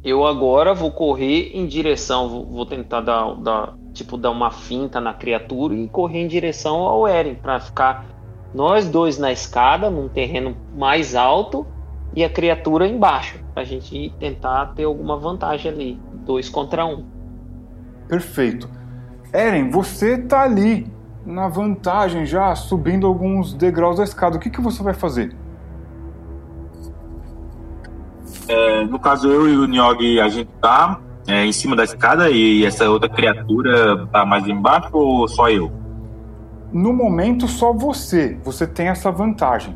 Eu agora vou correr em direção, vou, vou tentar dar, dar, tipo, dar uma finta na criatura e correr em direção ao Eren para ficar nós dois na escada, num terreno mais alto e a criatura embaixo, pra gente tentar ter alguma vantagem ali, dois contra um. Perfeito. Eren, você tá ali na vantagem já, subindo alguns degraus da escada. O que, que você vai fazer? É, no caso, eu e o Nyogi, a gente tá é, em cima da escada e essa outra criatura tá mais embaixo ou só eu? No momento, só você. Você tem essa vantagem.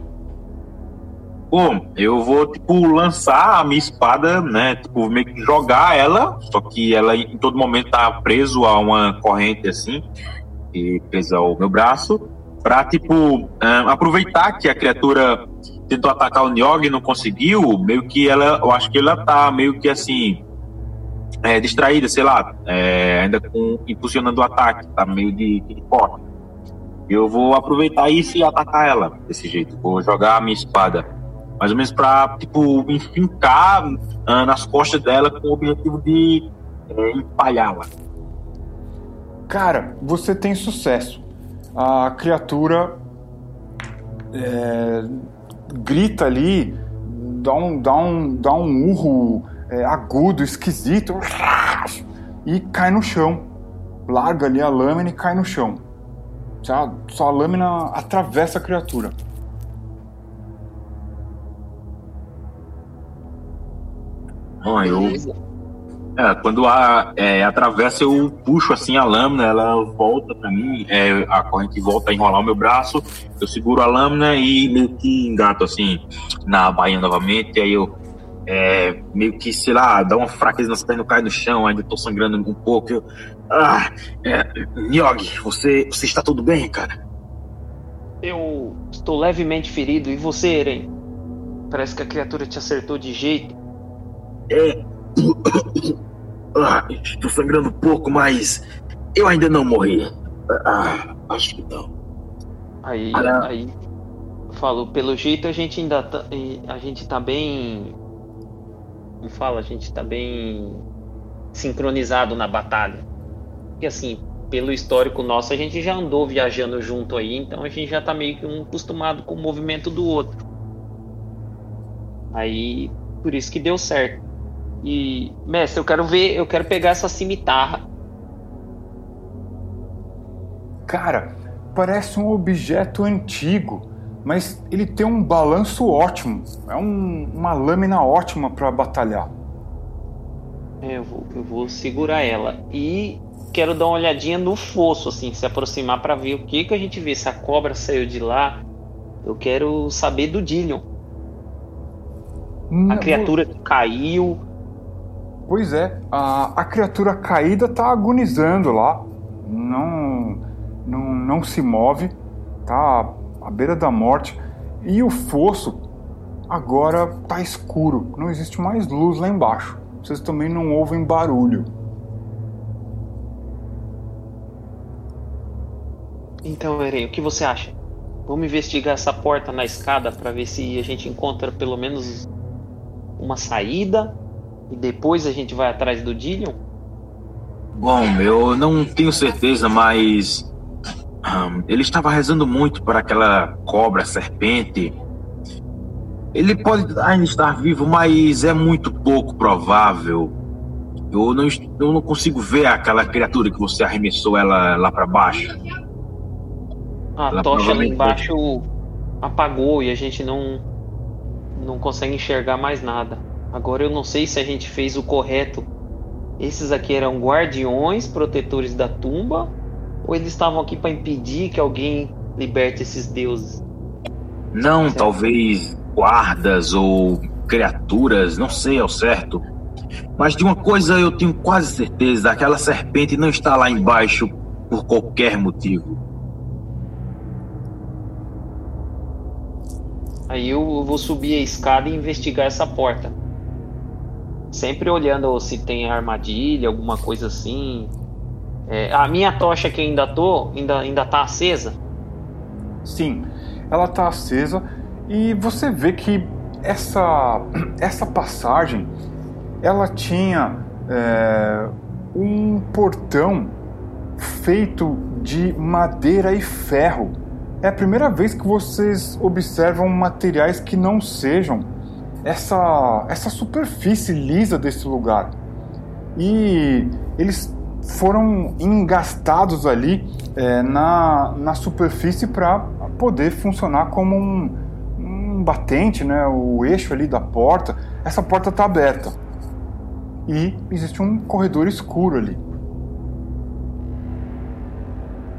Bom, eu vou, tipo, lançar a minha espada, né? Tipo, meio que jogar ela, só que ela em todo momento tá preso a uma corrente assim, e presa ao meu braço, pra, tipo, aproveitar que a criatura tentou atacar o Nyogi e não conseguiu, meio que ela, eu acho que ela tá meio que assim, é, distraída, sei lá, é, ainda com, impulsionando o ataque, tá meio de, de corte. Eu vou aproveitar isso e atacar ela desse jeito. Vou jogar a minha espada mais ou menos pra, tipo, enfincar ah, nas costas dela com o objetivo de é, empalhá-la. Cara, você tem sucesso. A criatura é, grita ali, dá um, dá um, dá um urro é, agudo, esquisito, e cai no chão. Larga ali a lâmina e cai no chão. Sua, sua lâmina atravessa a criatura. Bom, eu, é, quando a, é, atravessa, eu puxo assim a lâmina, ela volta pra mim, é, a corrente volta a enrolar o meu braço, eu seguro a lâmina e meio que engato assim na bainha novamente, e aí eu é, meio que, sei lá, dá uma fraqueza nas pernas, cai no chão, ainda tô sangrando um pouco. Eu, ah, é, Nyogi, você, você está tudo bem, cara? Eu estou levemente ferido e você, Eren? Parece que a criatura te acertou de jeito. É. Ah, estou sangrando um pouco, mas eu ainda não morri. Ah, acho que não. Aí, aí falou, pelo jeito a gente ainda tá, a gente tá bem como fala, a gente tá bem sincronizado na batalha. E assim, pelo histórico nosso, a gente já andou viajando junto aí, então a gente já tá meio que um acostumado com o movimento do outro. Aí, por isso que deu certo. E, mestre, eu quero ver, eu quero pegar essa cimitarra. Cara, parece um objeto antigo, mas ele tem um balanço ótimo. É um, uma lâmina ótima para batalhar. É, eu vou, eu vou segurar ela. E quero dar uma olhadinha no fosso, assim, se aproximar para ver o que que a gente vê. Se a cobra saiu de lá, eu quero saber do Dillion. A criatura que caiu. Pois é, a, a criatura caída tá agonizando lá. Não, não, não se move, tá à beira da morte. E o fosso agora tá escuro, não existe mais luz lá embaixo. Vocês também não ouvem barulho. Então, Eren, o que você acha? Vamos investigar essa porta na escada para ver se a gente encontra pelo menos uma saída e depois a gente vai atrás do Dillion? Bom, eu não tenho certeza, mas ele estava rezando muito para aquela cobra serpente. Ele pode ainda estar vivo, mas é muito pouco provável. Eu não, eu não consigo ver aquela criatura que você arremessou ela lá para baixo. A ela tocha lá embaixo apagou e a gente não não consegue enxergar mais nada. Agora eu não sei se a gente fez o correto. Esses aqui eram guardiões, protetores da tumba, ou eles estavam aqui para impedir que alguém liberte esses deuses? Não, certo? talvez guardas ou criaturas, não sei ao certo. Mas de uma coisa eu tenho quase certeza: aquela serpente não está lá embaixo por qualquer motivo. Aí eu vou subir a escada e investigar essa porta. Sempre olhando se tem armadilha, alguma coisa assim. É, a minha tocha que ainda tô, ainda, ainda tá acesa? Sim, ela tá acesa e você vê que essa, essa passagem ela tinha é, um portão feito de madeira e ferro é a primeira vez que vocês observam materiais que não sejam essa, essa superfície lisa desse lugar. E eles foram engastados ali é, na, na superfície para poder funcionar como um, um batente, né? o eixo ali da porta. Essa porta está aberta e existe um corredor escuro ali.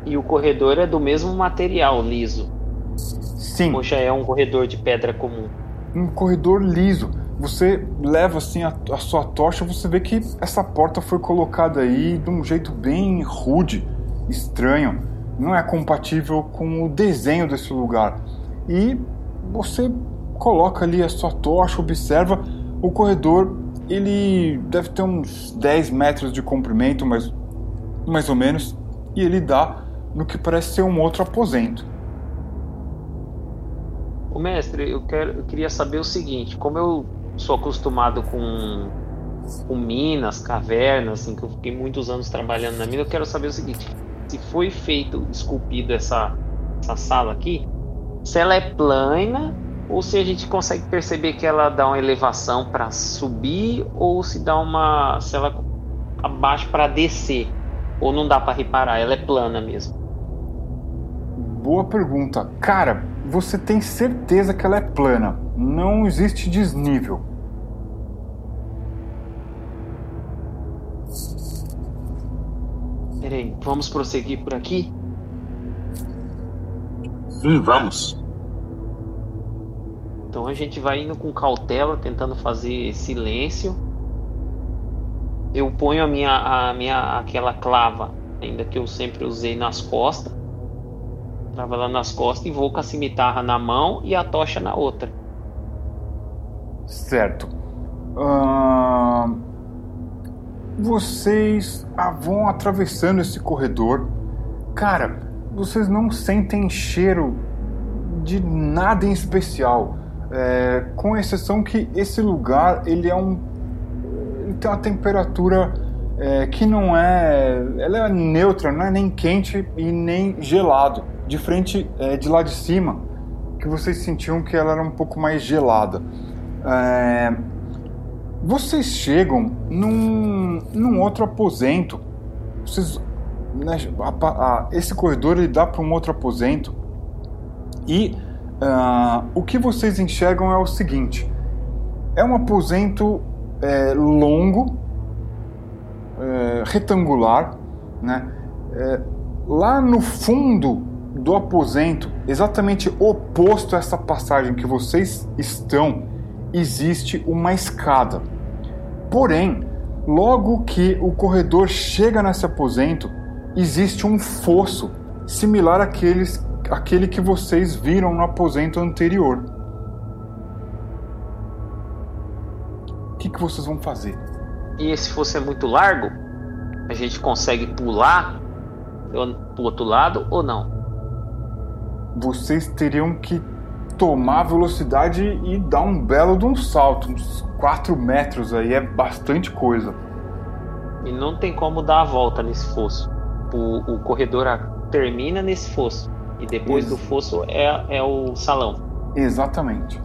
E o corredor é do mesmo material liso. Sim. Ou já é um corredor de pedra comum? Um corredor liso. Você leva assim a, a sua tocha, você vê que essa porta foi colocada aí de um jeito bem rude, estranho. Não é compatível com o desenho desse lugar. E você coloca ali a sua tocha, observa o corredor, ele deve ter uns 10 metros de comprimento, mais, mais ou menos, e ele dá no que parece ser um outro aposento. O mestre, eu, quero, eu queria saber o seguinte: como eu sou acostumado com, com minas, cavernas, assim, que eu fiquei muitos anos trabalhando na mina, eu quero saber o seguinte: se foi feito, esculpido essa, essa sala aqui, se ela é plana ou se a gente consegue perceber que ela dá uma elevação para subir ou se dá uma se ela abaixo para descer ou não dá para reparar, ela é plana mesmo. Boa pergunta. Cara, você tem certeza que ela é plana. Não existe desnível. Peraí, vamos prosseguir por aqui? Sim, vamos. Então a gente vai indo com cautela, tentando fazer silêncio. Eu ponho a minha, a minha aquela clava, ainda que eu sempre usei nas costas Tava lá nas costas e vou com a cimitarra na mão e a tocha na outra. Certo. Uh... Vocês vão atravessando esse corredor. Cara, vocês não sentem cheiro de nada em especial, é, com exceção que esse lugar ele é um ele tem uma temperatura é, que não é ela é neutra, não é nem quente e nem gelado, de frente é, de lá de cima que vocês sentiam que ela era um pouco mais gelada. É, vocês chegam num, num outro aposento. Vocês, né, a, a, esse corredor ele dá para um outro aposento. E uh, o que vocês enxergam é o seguinte: é um aposento é, longo, é, retangular, né? É, lá no fundo do aposento, exatamente oposto a essa passagem que vocês estão, existe uma escada. Porém, logo que o corredor chega nesse aposento, existe um fosso similar àqueles, àquele que vocês viram no aposento anterior. O que, que vocês vão fazer? E esse fosso é muito largo? A gente consegue pular pro outro lado ou não? Vocês teriam que tomar velocidade e dar um belo de um salto, uns 4 metros aí, é bastante coisa. E não tem como dar a volta nesse fosso. O, o corredor termina nesse fosso. E depois Isso. do fosso é, é o salão. Exatamente.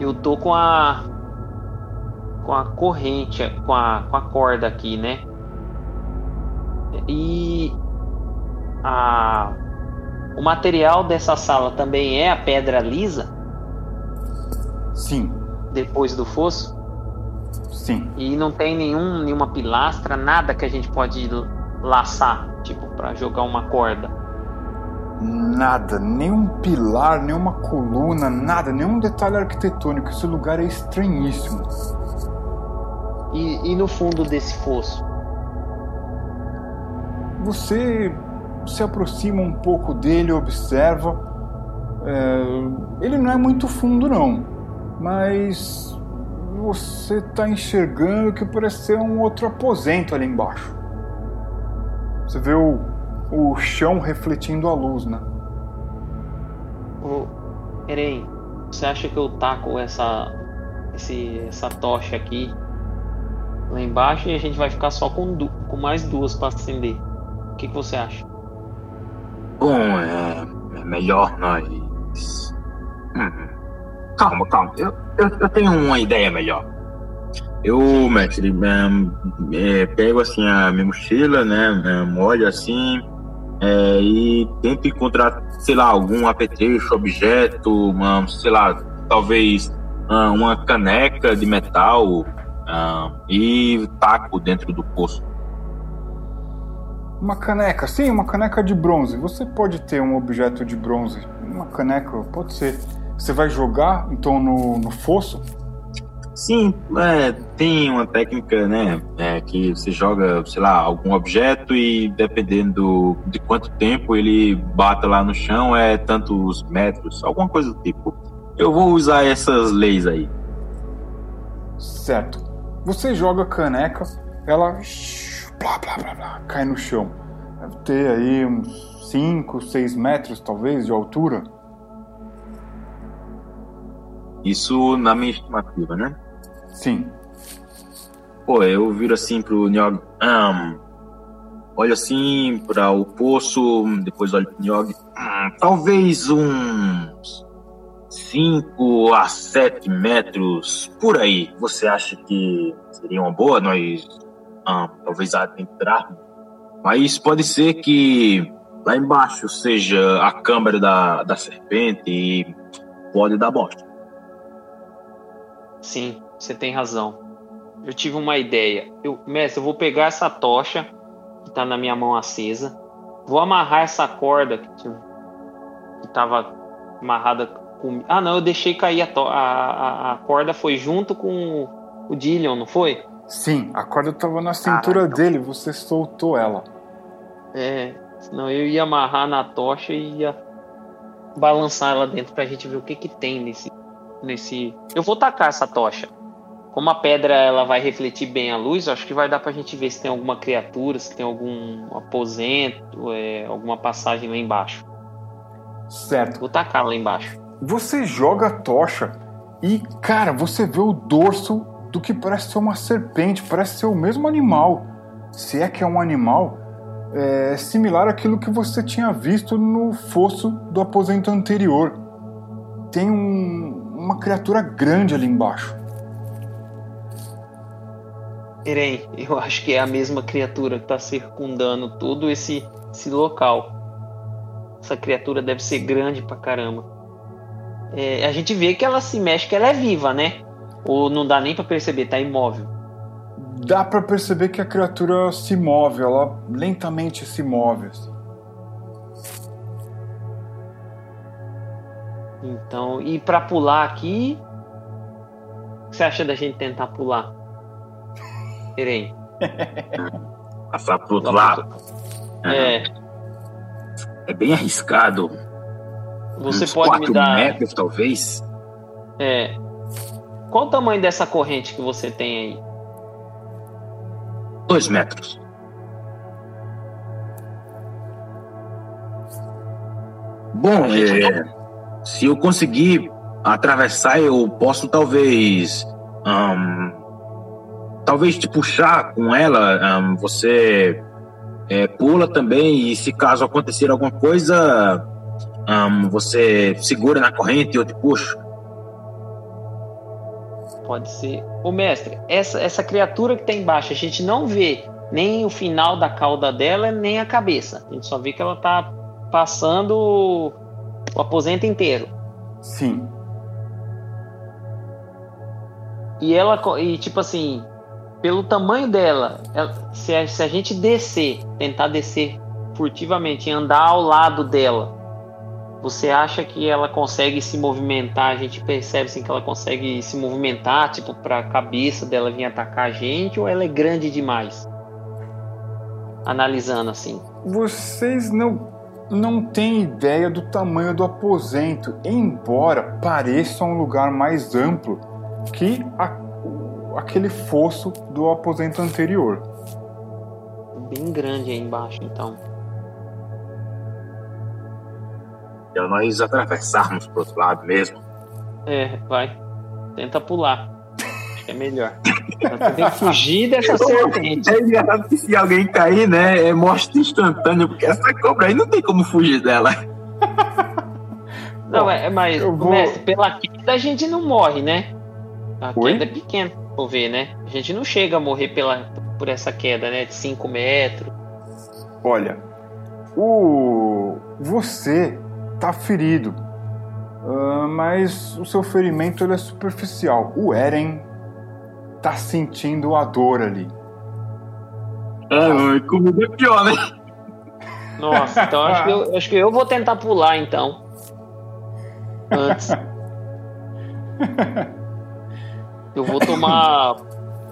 Eu tô com a. com a corrente, com a, com a corda aqui, né? E. A o material dessa sala também é a pedra lisa? Sim. Depois do fosso? Sim. E não tem nenhum, nenhuma pilastra, nada que a gente pode laçar, tipo, para jogar uma corda? Nada, nenhum pilar, nenhuma coluna, nada, nenhum detalhe arquitetônico. Esse lugar é estranhíssimo. E, e no fundo desse fosso? Você se aproxima um pouco dele, observa. É, ele não é muito fundo, não, mas você está enxergando que parece ser um outro aposento ali embaixo. Você vê o, o chão refletindo a luz, né? Ô, Eren, você acha que eu taco essa, esse, essa tocha aqui lá embaixo e a gente vai ficar só com, com mais duas para acender? O que, que você acha? Bom, é, é melhor nós. Hum, calma, calma. Eu, eu, eu, tenho uma ideia melhor. Eu, mestre, é, é, pego assim a minha mochila, né? É, olho assim é, e tento encontrar, sei lá, algum apetrecho, objeto, uma, sei lá, talvez uma caneca de metal uh, e taco dentro do poço. Uma caneca, sim, uma caneca de bronze. Você pode ter um objeto de bronze. Uma caneca, pode ser. Você vai jogar, então, no, no fosso? Sim, é, tem uma técnica, né, é, que você joga, sei lá, algum objeto e dependendo de quanto tempo ele bata lá no chão, é tantos metros, alguma coisa do tipo. Eu vou usar essas leis aí. Certo. Você joga a caneca, ela blá, blá, blá, blá, cai no chão. Deve ter aí uns 5, 6 metros, talvez, de altura. Isso na minha estimativa, né? Sim. Pô, eu viro assim pro Nyog. Um, olho assim para o poço, depois olho pro Nyog. Um, talvez uns 5 a 7 metros por aí. Você acha que seria uma boa nós ah, talvez adentrar. Mas pode ser que lá embaixo seja a câmara da, da serpente e pode dar bosta. Sim, você tem razão. Eu tive uma ideia. Eu, mestre, eu vou pegar essa tocha que está na minha mão acesa, vou amarrar essa corda que, que tava amarrada com. Ah, não, eu deixei cair a, to... a, a, a corda, foi junto com o Dillion, não foi? Sim, a corda estava na cintura Caraca. dele, você soltou ela. É, senão eu ia amarrar na tocha e ia balançar ela dentro pra gente ver o que que tem nesse. nesse... Eu vou tacar essa tocha. como a pedra ela vai refletir bem a luz, acho que vai dar pra gente ver se tem alguma criatura, se tem algum aposento, é, alguma passagem lá embaixo. Certo. Vou tacar lá embaixo. Você joga a tocha e, cara, você vê o dorso do que parece ser uma serpente, parece ser o mesmo animal. Se é que é um animal, é similar àquilo que você tinha visto no fosso do aposento anterior. Tem um, uma criatura grande ali embaixo. Eren, eu acho que é a mesma criatura que está circundando todo esse, esse local. Essa criatura deve ser grande pra caramba. É, a gente vê que ela se mexe, que ela é viva, né? Ou não dá nem para perceber, tá imóvel. Dá para perceber que a criatura se move, ela lentamente se move. assim. Então, e para pular aqui, o que você acha da gente tentar pular? Eren. Passar pro outro lado. É, É bem arriscado. você Uns pode me quatro dar. metros, talvez. É. Qual o tamanho dessa corrente que você tem aí? Dois metros. Bom, é, se eu conseguir atravessar, eu posso talvez. talvez te puxar com ela. você é, pula também, e se caso acontecer alguma coisa, você segura na corrente e eu te puxo. Pode ser. Ô mestre, essa, essa criatura que tá embaixo, a gente não vê nem o final da cauda dela, nem a cabeça. A gente só vê que ela tá passando o, o aposento inteiro. Sim. E ela, e tipo assim, pelo tamanho dela, ela- se, a, se a gente descer, tentar descer furtivamente e andar ao lado dela, você acha que ela consegue se movimentar? A gente percebe assim, que ela consegue se movimentar, tipo, para a cabeça dela vir atacar a gente, ou ela é grande demais? Analisando assim. Vocês não, não têm ideia do tamanho do aposento, embora pareça um lugar mais amplo que a- aquele fosso do aposento anterior. Bem grande aí embaixo, então. Se nós atravessarmos pro outro lado mesmo. É, vai. Tenta pular. Acho que é melhor. Você tem que fugir dessa serpente. É engraçado que se alguém cair, né, é morte instantânea, porque essa cobra aí não tem como fugir dela. Não, é, mas, vou- mestre, pela queda a gente não morre, né? A Oi? queda é pequena, vou ver, né? A gente não chega a morrer pela, por essa queda, né? De 5 metros. Olha, o você tá ferido, ah, mas o seu ferimento ele é superficial. O Eren tá sentindo a dor ali. Ah, comigo é pior, né? Nossa, então acho que, eu, acho que eu vou tentar pular, então. Antes. Eu vou tomar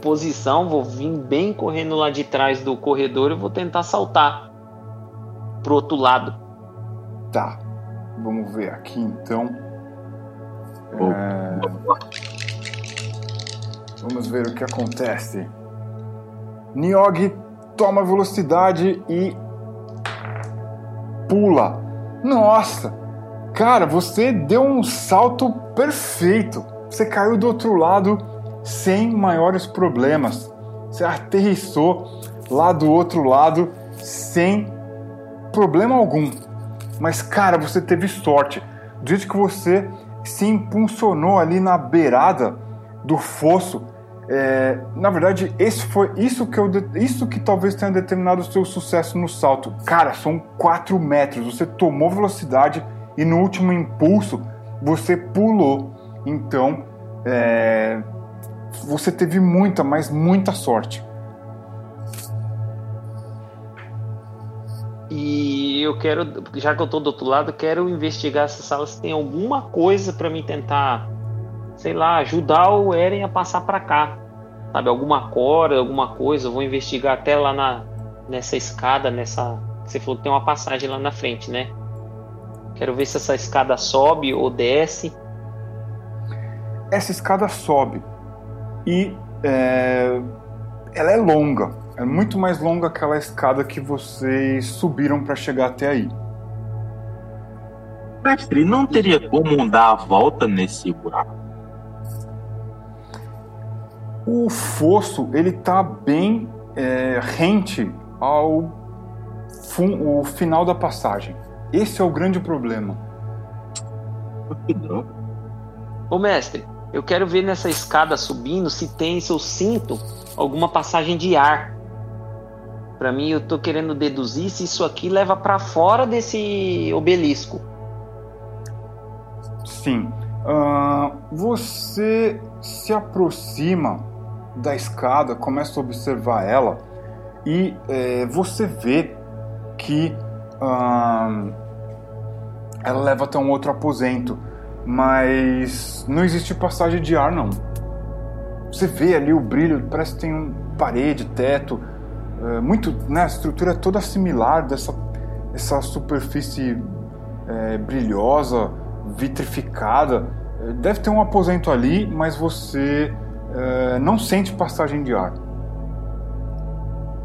posição, vou vir bem correndo lá de trás do corredor e vou tentar saltar pro outro lado. Tá, vamos ver aqui então. Pô, É, Vamos ver o que acontece. Niog toma velocidade e pula. Nossa! Cara, você deu um salto perfeito. Você caiu do outro lado sem maiores problemas. Você aterrissou lá do outro lado sem problema algum. Mas, cara, você teve sorte. Jeito que você se impulsionou ali na beirada do fosso, é, na verdade, esse foi isso que, eu, isso que talvez tenha determinado o seu sucesso no salto. Cara, são 4 metros. Você tomou velocidade e no último impulso você pulou. Então, é, você teve muita, mas muita sorte. E eu quero, já que eu tô do outro lado, quero investigar essa sala se tem alguma coisa pra mim tentar, sei lá, ajudar o Eren a passar pra cá. Sabe, alguma corda, alguma coisa. Eu vou investigar até lá na, nessa escada, nessa. Você falou que tem uma passagem lá na frente, né? Quero ver se essa escada sobe ou desce. essa escada sobe. e é, ela é longa, é muito mais longa que aquela escada que vocês subiram para chegar até aí. Mestre, não teria como dar a volta nesse buraco? O fosso ele tá bem é, rente ao fun, o final da passagem. Esse é o grande problema. Ô mestre, eu quero ver nessa escada subindo se tem, se eu sinto alguma passagem de ar. Para mim, eu tô querendo deduzir se isso aqui leva para fora desse obelisco. Sim. Uh, você se aproxima da escada, começa a observar ela e é, você vê que uh, ela leva até um outro aposento, mas não existe passagem de ar não. Você vê ali o brilho, parece que tem um parede, teto, é, muito, né, a estrutura é toda similar dessa essa superfície é, brilhosa, vitrificada. É, deve ter um aposento ali, mas você é, não sente passagem de ar.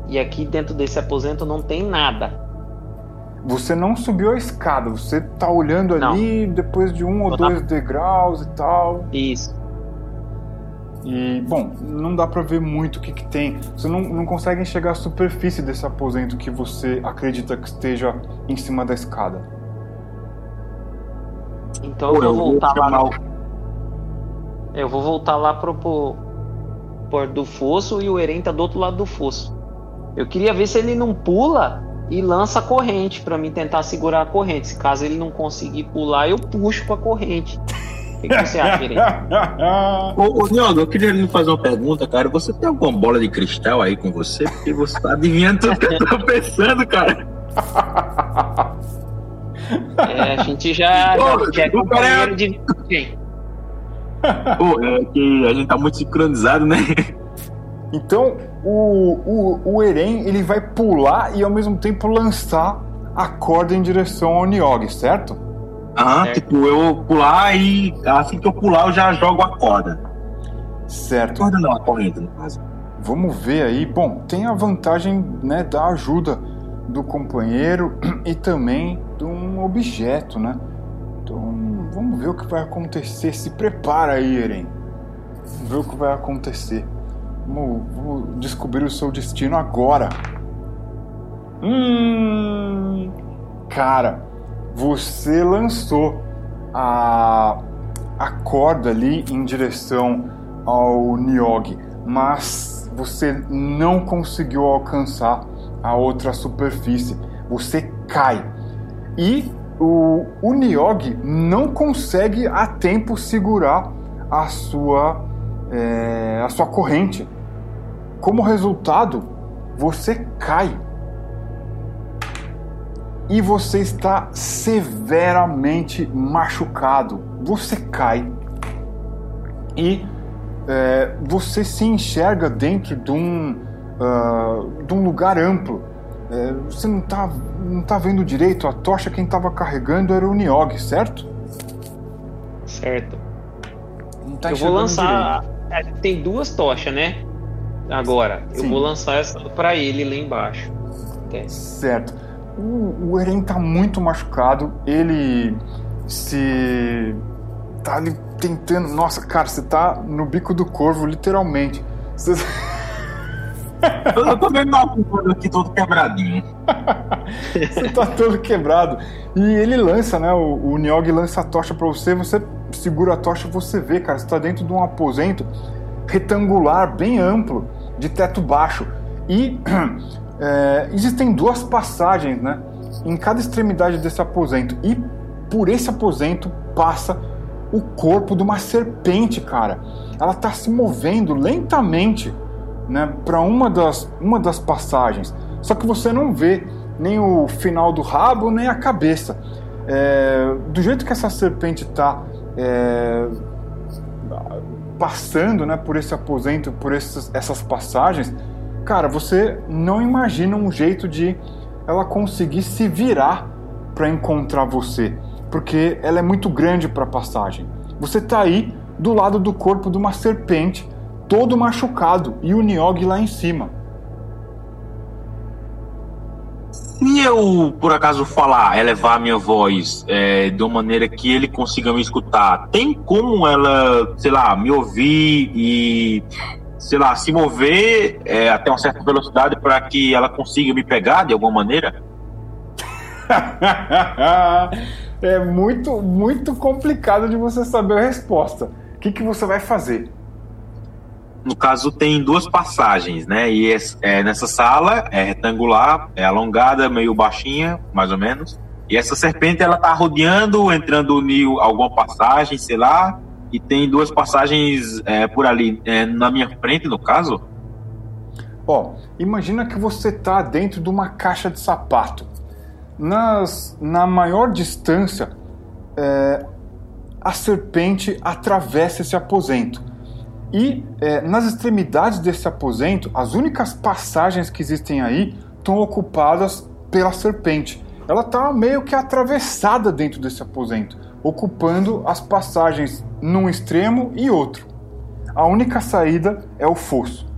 E aqui dentro desse aposento não tem nada. Você não subiu a escada, você tá olhando ali não. depois de um ou dois degraus e tal. Isso. E, bom, não dá para ver muito o que, que tem. Você não, não consegue enxergar a superfície desse aposento que você acredita que esteja em cima da escada. Então Pô, eu vou voltar lá. No... Eu vou voltar lá pro, pro, pro do fosso e o Eren tá do outro lado do fosso. Eu queria ver se ele não pula e lança a corrente para mim tentar segurar a corrente. Se caso ele não conseguir pular, eu puxo com a corrente. O que, você acha, Eren? ô, ô Niogo, eu queria lhe fazer uma pergunta, cara. Você tem alguma bola de cristal aí com você? Porque você tá adivinhando tudo que eu tô pensando, cara. É, a gente já, Pô, já é companheiro de quem? Pô, é que a gente tá muito sincronizado, né? Então, o, o, o Eren ele vai pular e ao mesmo tempo lançar a corda em direção ao Niobe, certo? Aham, tipo, eu pular e assim que eu pular eu já jogo a corda. Certo. Corda não, a corrente, no caso. Vamos ver aí. Bom, tem a vantagem né, da ajuda do companheiro e também de um objeto, né? Então, vamos ver o que vai acontecer. Se prepara aí, Eren. Vamos ver o que vai acontecer. Vamos, vamos descobrir o seu destino agora. Hum, cara, você lançou a, a corda ali em direção ao Niogi, mas você não conseguiu alcançar a outra superfície. Você cai. E o, o não consegue a tempo segurar a sua, é, a sua corrente. Como resultado, você cai. E você está severamente machucado. Você cai. E é, você se enxerga dentro de um, uh, de um lugar amplo. É, você não está não tá vendo direito, a tocha quem estava carregando era o Niog, certo? Certo. Tá Eu vou lançar. Direito. É, tem duas tochas, né? Agora, Sim. eu vou lançar essa para ele lá embaixo. Okay. Certo. O, o Eren tá muito machucado, ele se. tá ali tentando. Nossa, cara, você tá no bico do corvo, literalmente. Você. Eu tô vendo uma aqui todo quebradinho. você tá todo quebrado. E ele lança, né? O, o Niog lança a tocha para você, você segura a tocha e você vê, cara, você tá dentro de um aposento retangular, bem amplo, de teto baixo. E é, existem duas passagens, né? Em cada extremidade desse aposento. E por esse aposento passa o corpo de uma serpente, cara. Ela tá se movendo lentamente né, para uma das, uma das passagens. Só que você não vê nem o final do rabo, nem a cabeça. É, do jeito que essa serpente está é, passando né, por esse aposento, por esses, essas passagens, cara, você não imagina um jeito de ela conseguir se virar para encontrar você, porque ela é muito grande para passagem. Você está aí do lado do corpo de uma serpente todo machucado e o Niog lá em cima. Se eu, por acaso, falar, elevar a minha voz é, de uma maneira que ele consiga me escutar, tem como ela, sei lá, me ouvir e, sei lá, se mover é, até uma certa velocidade para que ela consiga me pegar de alguma maneira? é muito, muito complicado de você saber a resposta. O que, que você vai fazer? No caso, tem duas passagens, né? E é, nessa sala é retangular, é alongada, meio baixinha, mais ou menos. E essa serpente, ela tá rodeando, entrando em alguma passagem, sei lá. E tem duas passagens é, por ali, é, na minha frente, no caso. Ó, imagina que você tá dentro de uma caixa de sapato. Nas, na maior distância, é, a serpente atravessa esse aposento. E é, nas extremidades desse aposento, as únicas passagens que existem aí estão ocupadas pela serpente. Ela está meio que atravessada dentro desse aposento, ocupando as passagens num extremo e outro. A única saída é o fosso.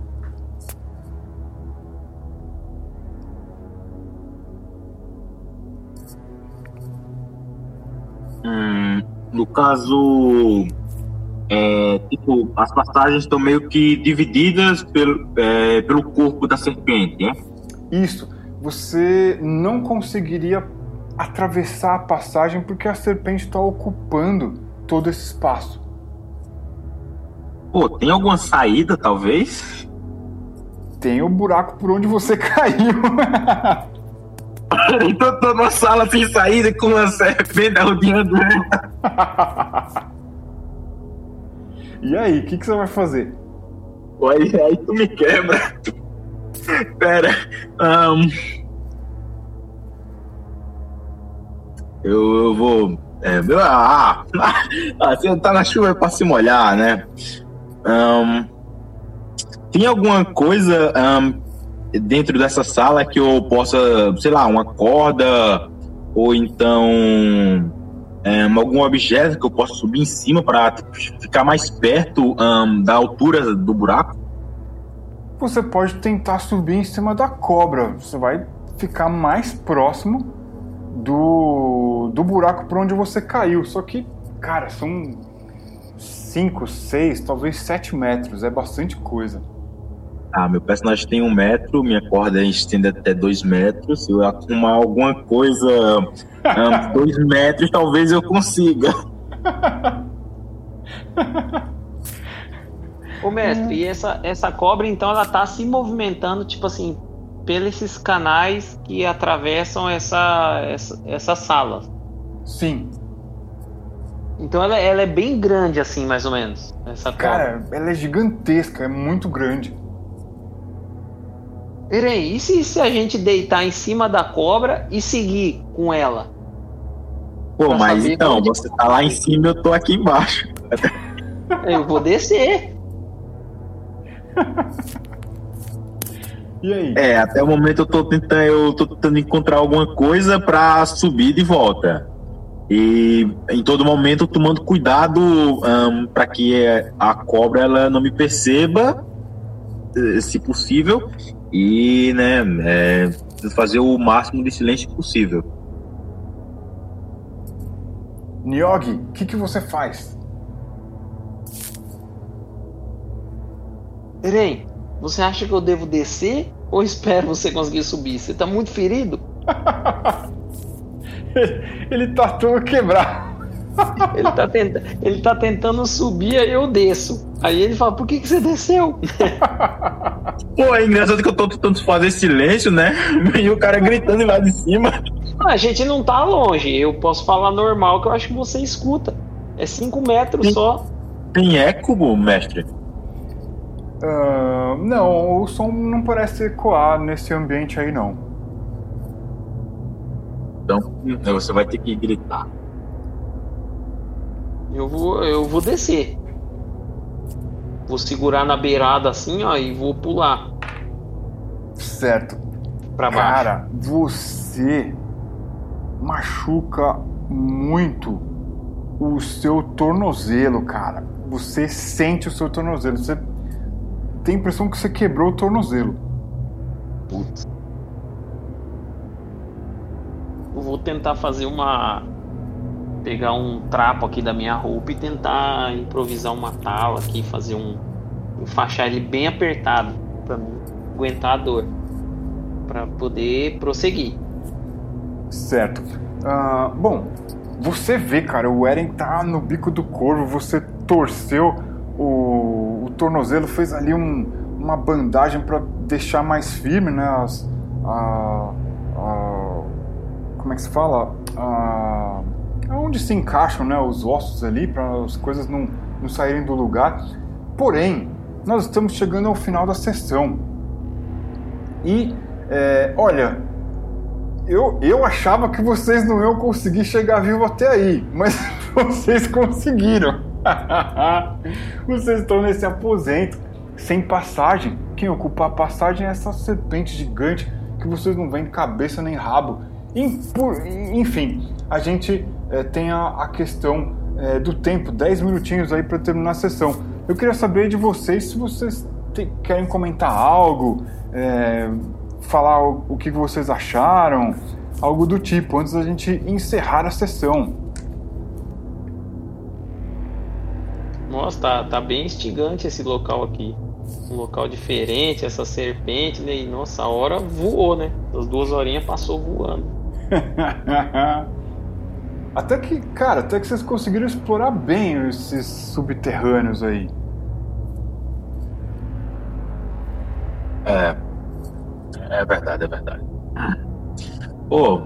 Hum, no caso, é, tipo, as passagens estão meio que divididas pelo, é, pelo corpo da serpente, é? Isso. Você não conseguiria atravessar a passagem porque a serpente está ocupando todo esse espaço. Pô, tem alguma saída, talvez? Tem o buraco por onde você caiu. então tô numa sala sem saída com uma serpente rodeando E aí, o que, que você vai fazer? Aí, aí tu me quebra. Pera. Um... Eu, eu vou. É, ah, ah, você tá na chuva pra se molhar, né? Um, tem alguma coisa um, dentro dessa sala que eu possa, sei lá, uma corda ou então é, algum objeto que eu possa subir em cima para ficar mais perto um, da altura do buraco? Você pode tentar subir em cima da cobra. Você vai ficar mais próximo do, do buraco por onde você caiu. Só que, cara, são 5, 6, talvez 7 metros. É bastante coisa. Ah, meu personagem tem um metro, minha corda estende até dois metros. Se eu arrumar alguma coisa um, dois metros, talvez eu consiga. Ô mestre, e essa, essa cobra então ela tá se movimentando, tipo assim, pelos esses canais que atravessam essa, essa, essa sala. Sim. Então ela, ela é bem grande assim, mais ou menos. Essa cobra. Cara, ela é gigantesca, é muito grande. Peraí, e se, se a gente deitar em cima da cobra e seguir com ela? Pô, mas então, onde... você tá lá em cima eu tô aqui embaixo. Eu vou descer. e aí? É, até o momento eu tô tentando, eu tô tentando encontrar alguma coisa pra subir de volta. E em todo momento tomando cuidado um, para que a cobra ela não me perceba, eh, se possível, e né, é, fazer o máximo de silêncio possível. Nyogi, o que, que você faz? Eren, você acha que eu devo descer ou espero você conseguir subir? Você tá muito ferido? ele tá todo quebrado. ele, tá tenta... ele tá tentando subir, aí eu desço. Aí ele fala, por que, que você desceu? Pô, é engraçado que eu tô tentando fazer silêncio, né? E o cara gritando lá de cima. A gente não tá longe. Eu posso falar normal que eu acho que você escuta. É 5 metros tem, só. Tem eco, mestre? Uh, não, o som não parece ecoar nesse ambiente aí, não. Então, você vai ter que gritar. Eu vou, eu vou descer. Vou segurar na beirada assim, ó, e vou pular. Certo. Pra baixo. Cara, você machuca muito o seu tornozelo, cara. Você sente o seu tornozelo. Você tem a impressão que você quebrou o tornozelo. Putz. Vou tentar fazer uma. Pegar um trapo aqui da minha roupa e tentar improvisar uma tala aqui, fazer um. Enfaixar ele bem apertado para aguentar a dor. para poder prosseguir. Certo. Uh, bom, você vê, cara, o Eren tá no bico do corvo, você torceu o, o tornozelo, fez ali um, uma bandagem para deixar mais firme, né? As, a, a, como é que se fala? A, onde se encaixam né, os ossos ali para as coisas não, não saírem do lugar. Porém, nós estamos chegando ao final da sessão. E, é, olha, eu, eu achava que vocês não iam conseguir chegar vivo até aí, mas vocês conseguiram. vocês estão nesse aposento, sem passagem. Quem ocupa a passagem é essa serpente gigante que vocês não veem cabeça nem rabo. Enfim, a gente é, tem a, a questão é, do tempo, 10 minutinhos aí para terminar a sessão. Eu queria saber de vocês se vocês te, querem comentar algo, é, falar o, o que vocês acharam, algo do tipo, antes da gente encerrar a sessão. Nossa, tá, tá bem instigante esse local aqui. Um local diferente, essa serpente, né? E nossa, a hora voou, né? As duas horinhas passou voando. até que, cara, até que vocês conseguiram explorar bem esses subterrâneos aí. É, é verdade, é verdade. Pô,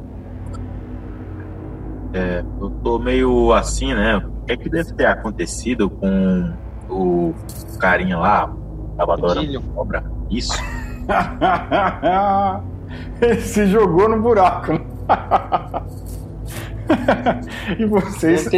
é, eu tô meio assim, né? O que é que deve ter acontecido com o carinha lá, tava adorando cobra? Isso. Ele se jogou no buraco. E vocês.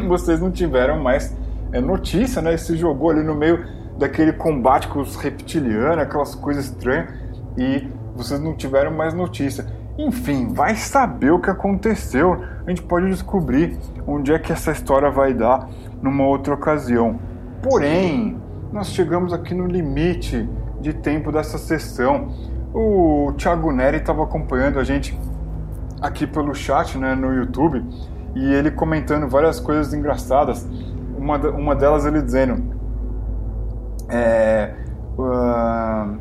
e vocês não tiveram mais é, notícia, né? Se jogou ali no meio daquele combate com os reptilianos, aquelas coisas estranhas, e vocês não tiveram mais notícia. Enfim, vai saber o que aconteceu. A gente pode descobrir onde é que essa história vai dar numa outra ocasião. Porém, nós chegamos aqui no limite de tempo dessa sessão. O Thiago Neri estava acompanhando a gente aqui pelo chat né, no YouTube e ele comentando várias coisas engraçadas. Uma, uma delas ele dizendo: é, uh,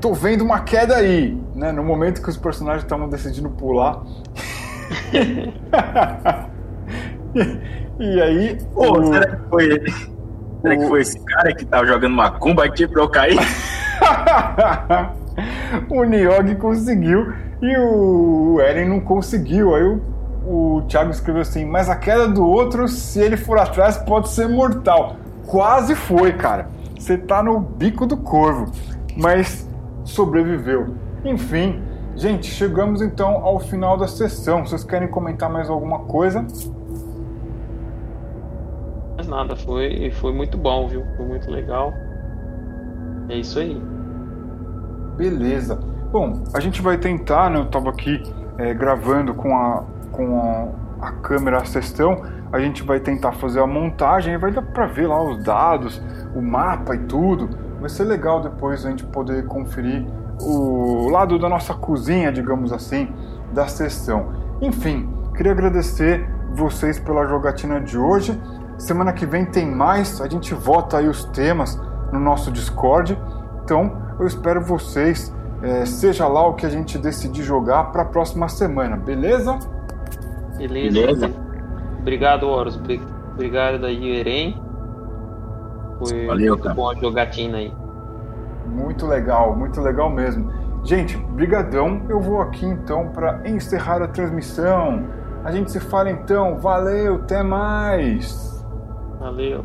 tô vendo uma queda aí, né? No momento que os personagens estavam decidindo pular. e, aí. Pô, o, será que foi ele? Será o, que foi esse cara que tava jogando macumba aqui pra eu cair? o Niogi conseguiu e o Eren não conseguiu. Aí o, o Thiago escreveu assim: Mas a queda do outro, se ele for atrás, pode ser mortal. Quase foi, cara. Você tá no bico do corvo, mas sobreviveu. Enfim, gente, chegamos então ao final da sessão. Vocês querem comentar mais alguma coisa? Mais nada, foi, foi muito bom, viu? Foi muito legal. É isso aí. Beleza. Bom, a gente vai tentar, né? Eu tava aqui é, gravando com a, com a, a câmera a sessão a gente vai tentar fazer a montagem vai dar para ver lá os dados, o mapa e tudo. Vai ser legal depois a gente poder conferir o lado da nossa cozinha, digamos assim, da sessão. Enfim, queria agradecer vocês pela jogatina de hoje. Semana que vem tem mais, a gente vota aí os temas no nosso Discord. Então eu espero vocês, é, seja lá o que a gente decidir jogar para a próxima semana, beleza? Beleza. beleza. Obrigado, Horus. Obrigado aí, Eren. Foi Valeu, muito cara. bom a jogatina aí. Muito legal, muito legal mesmo. Gente, brigadão. Eu vou aqui então para encerrar a transmissão. A gente se fala então. Valeu, até mais. Valeu.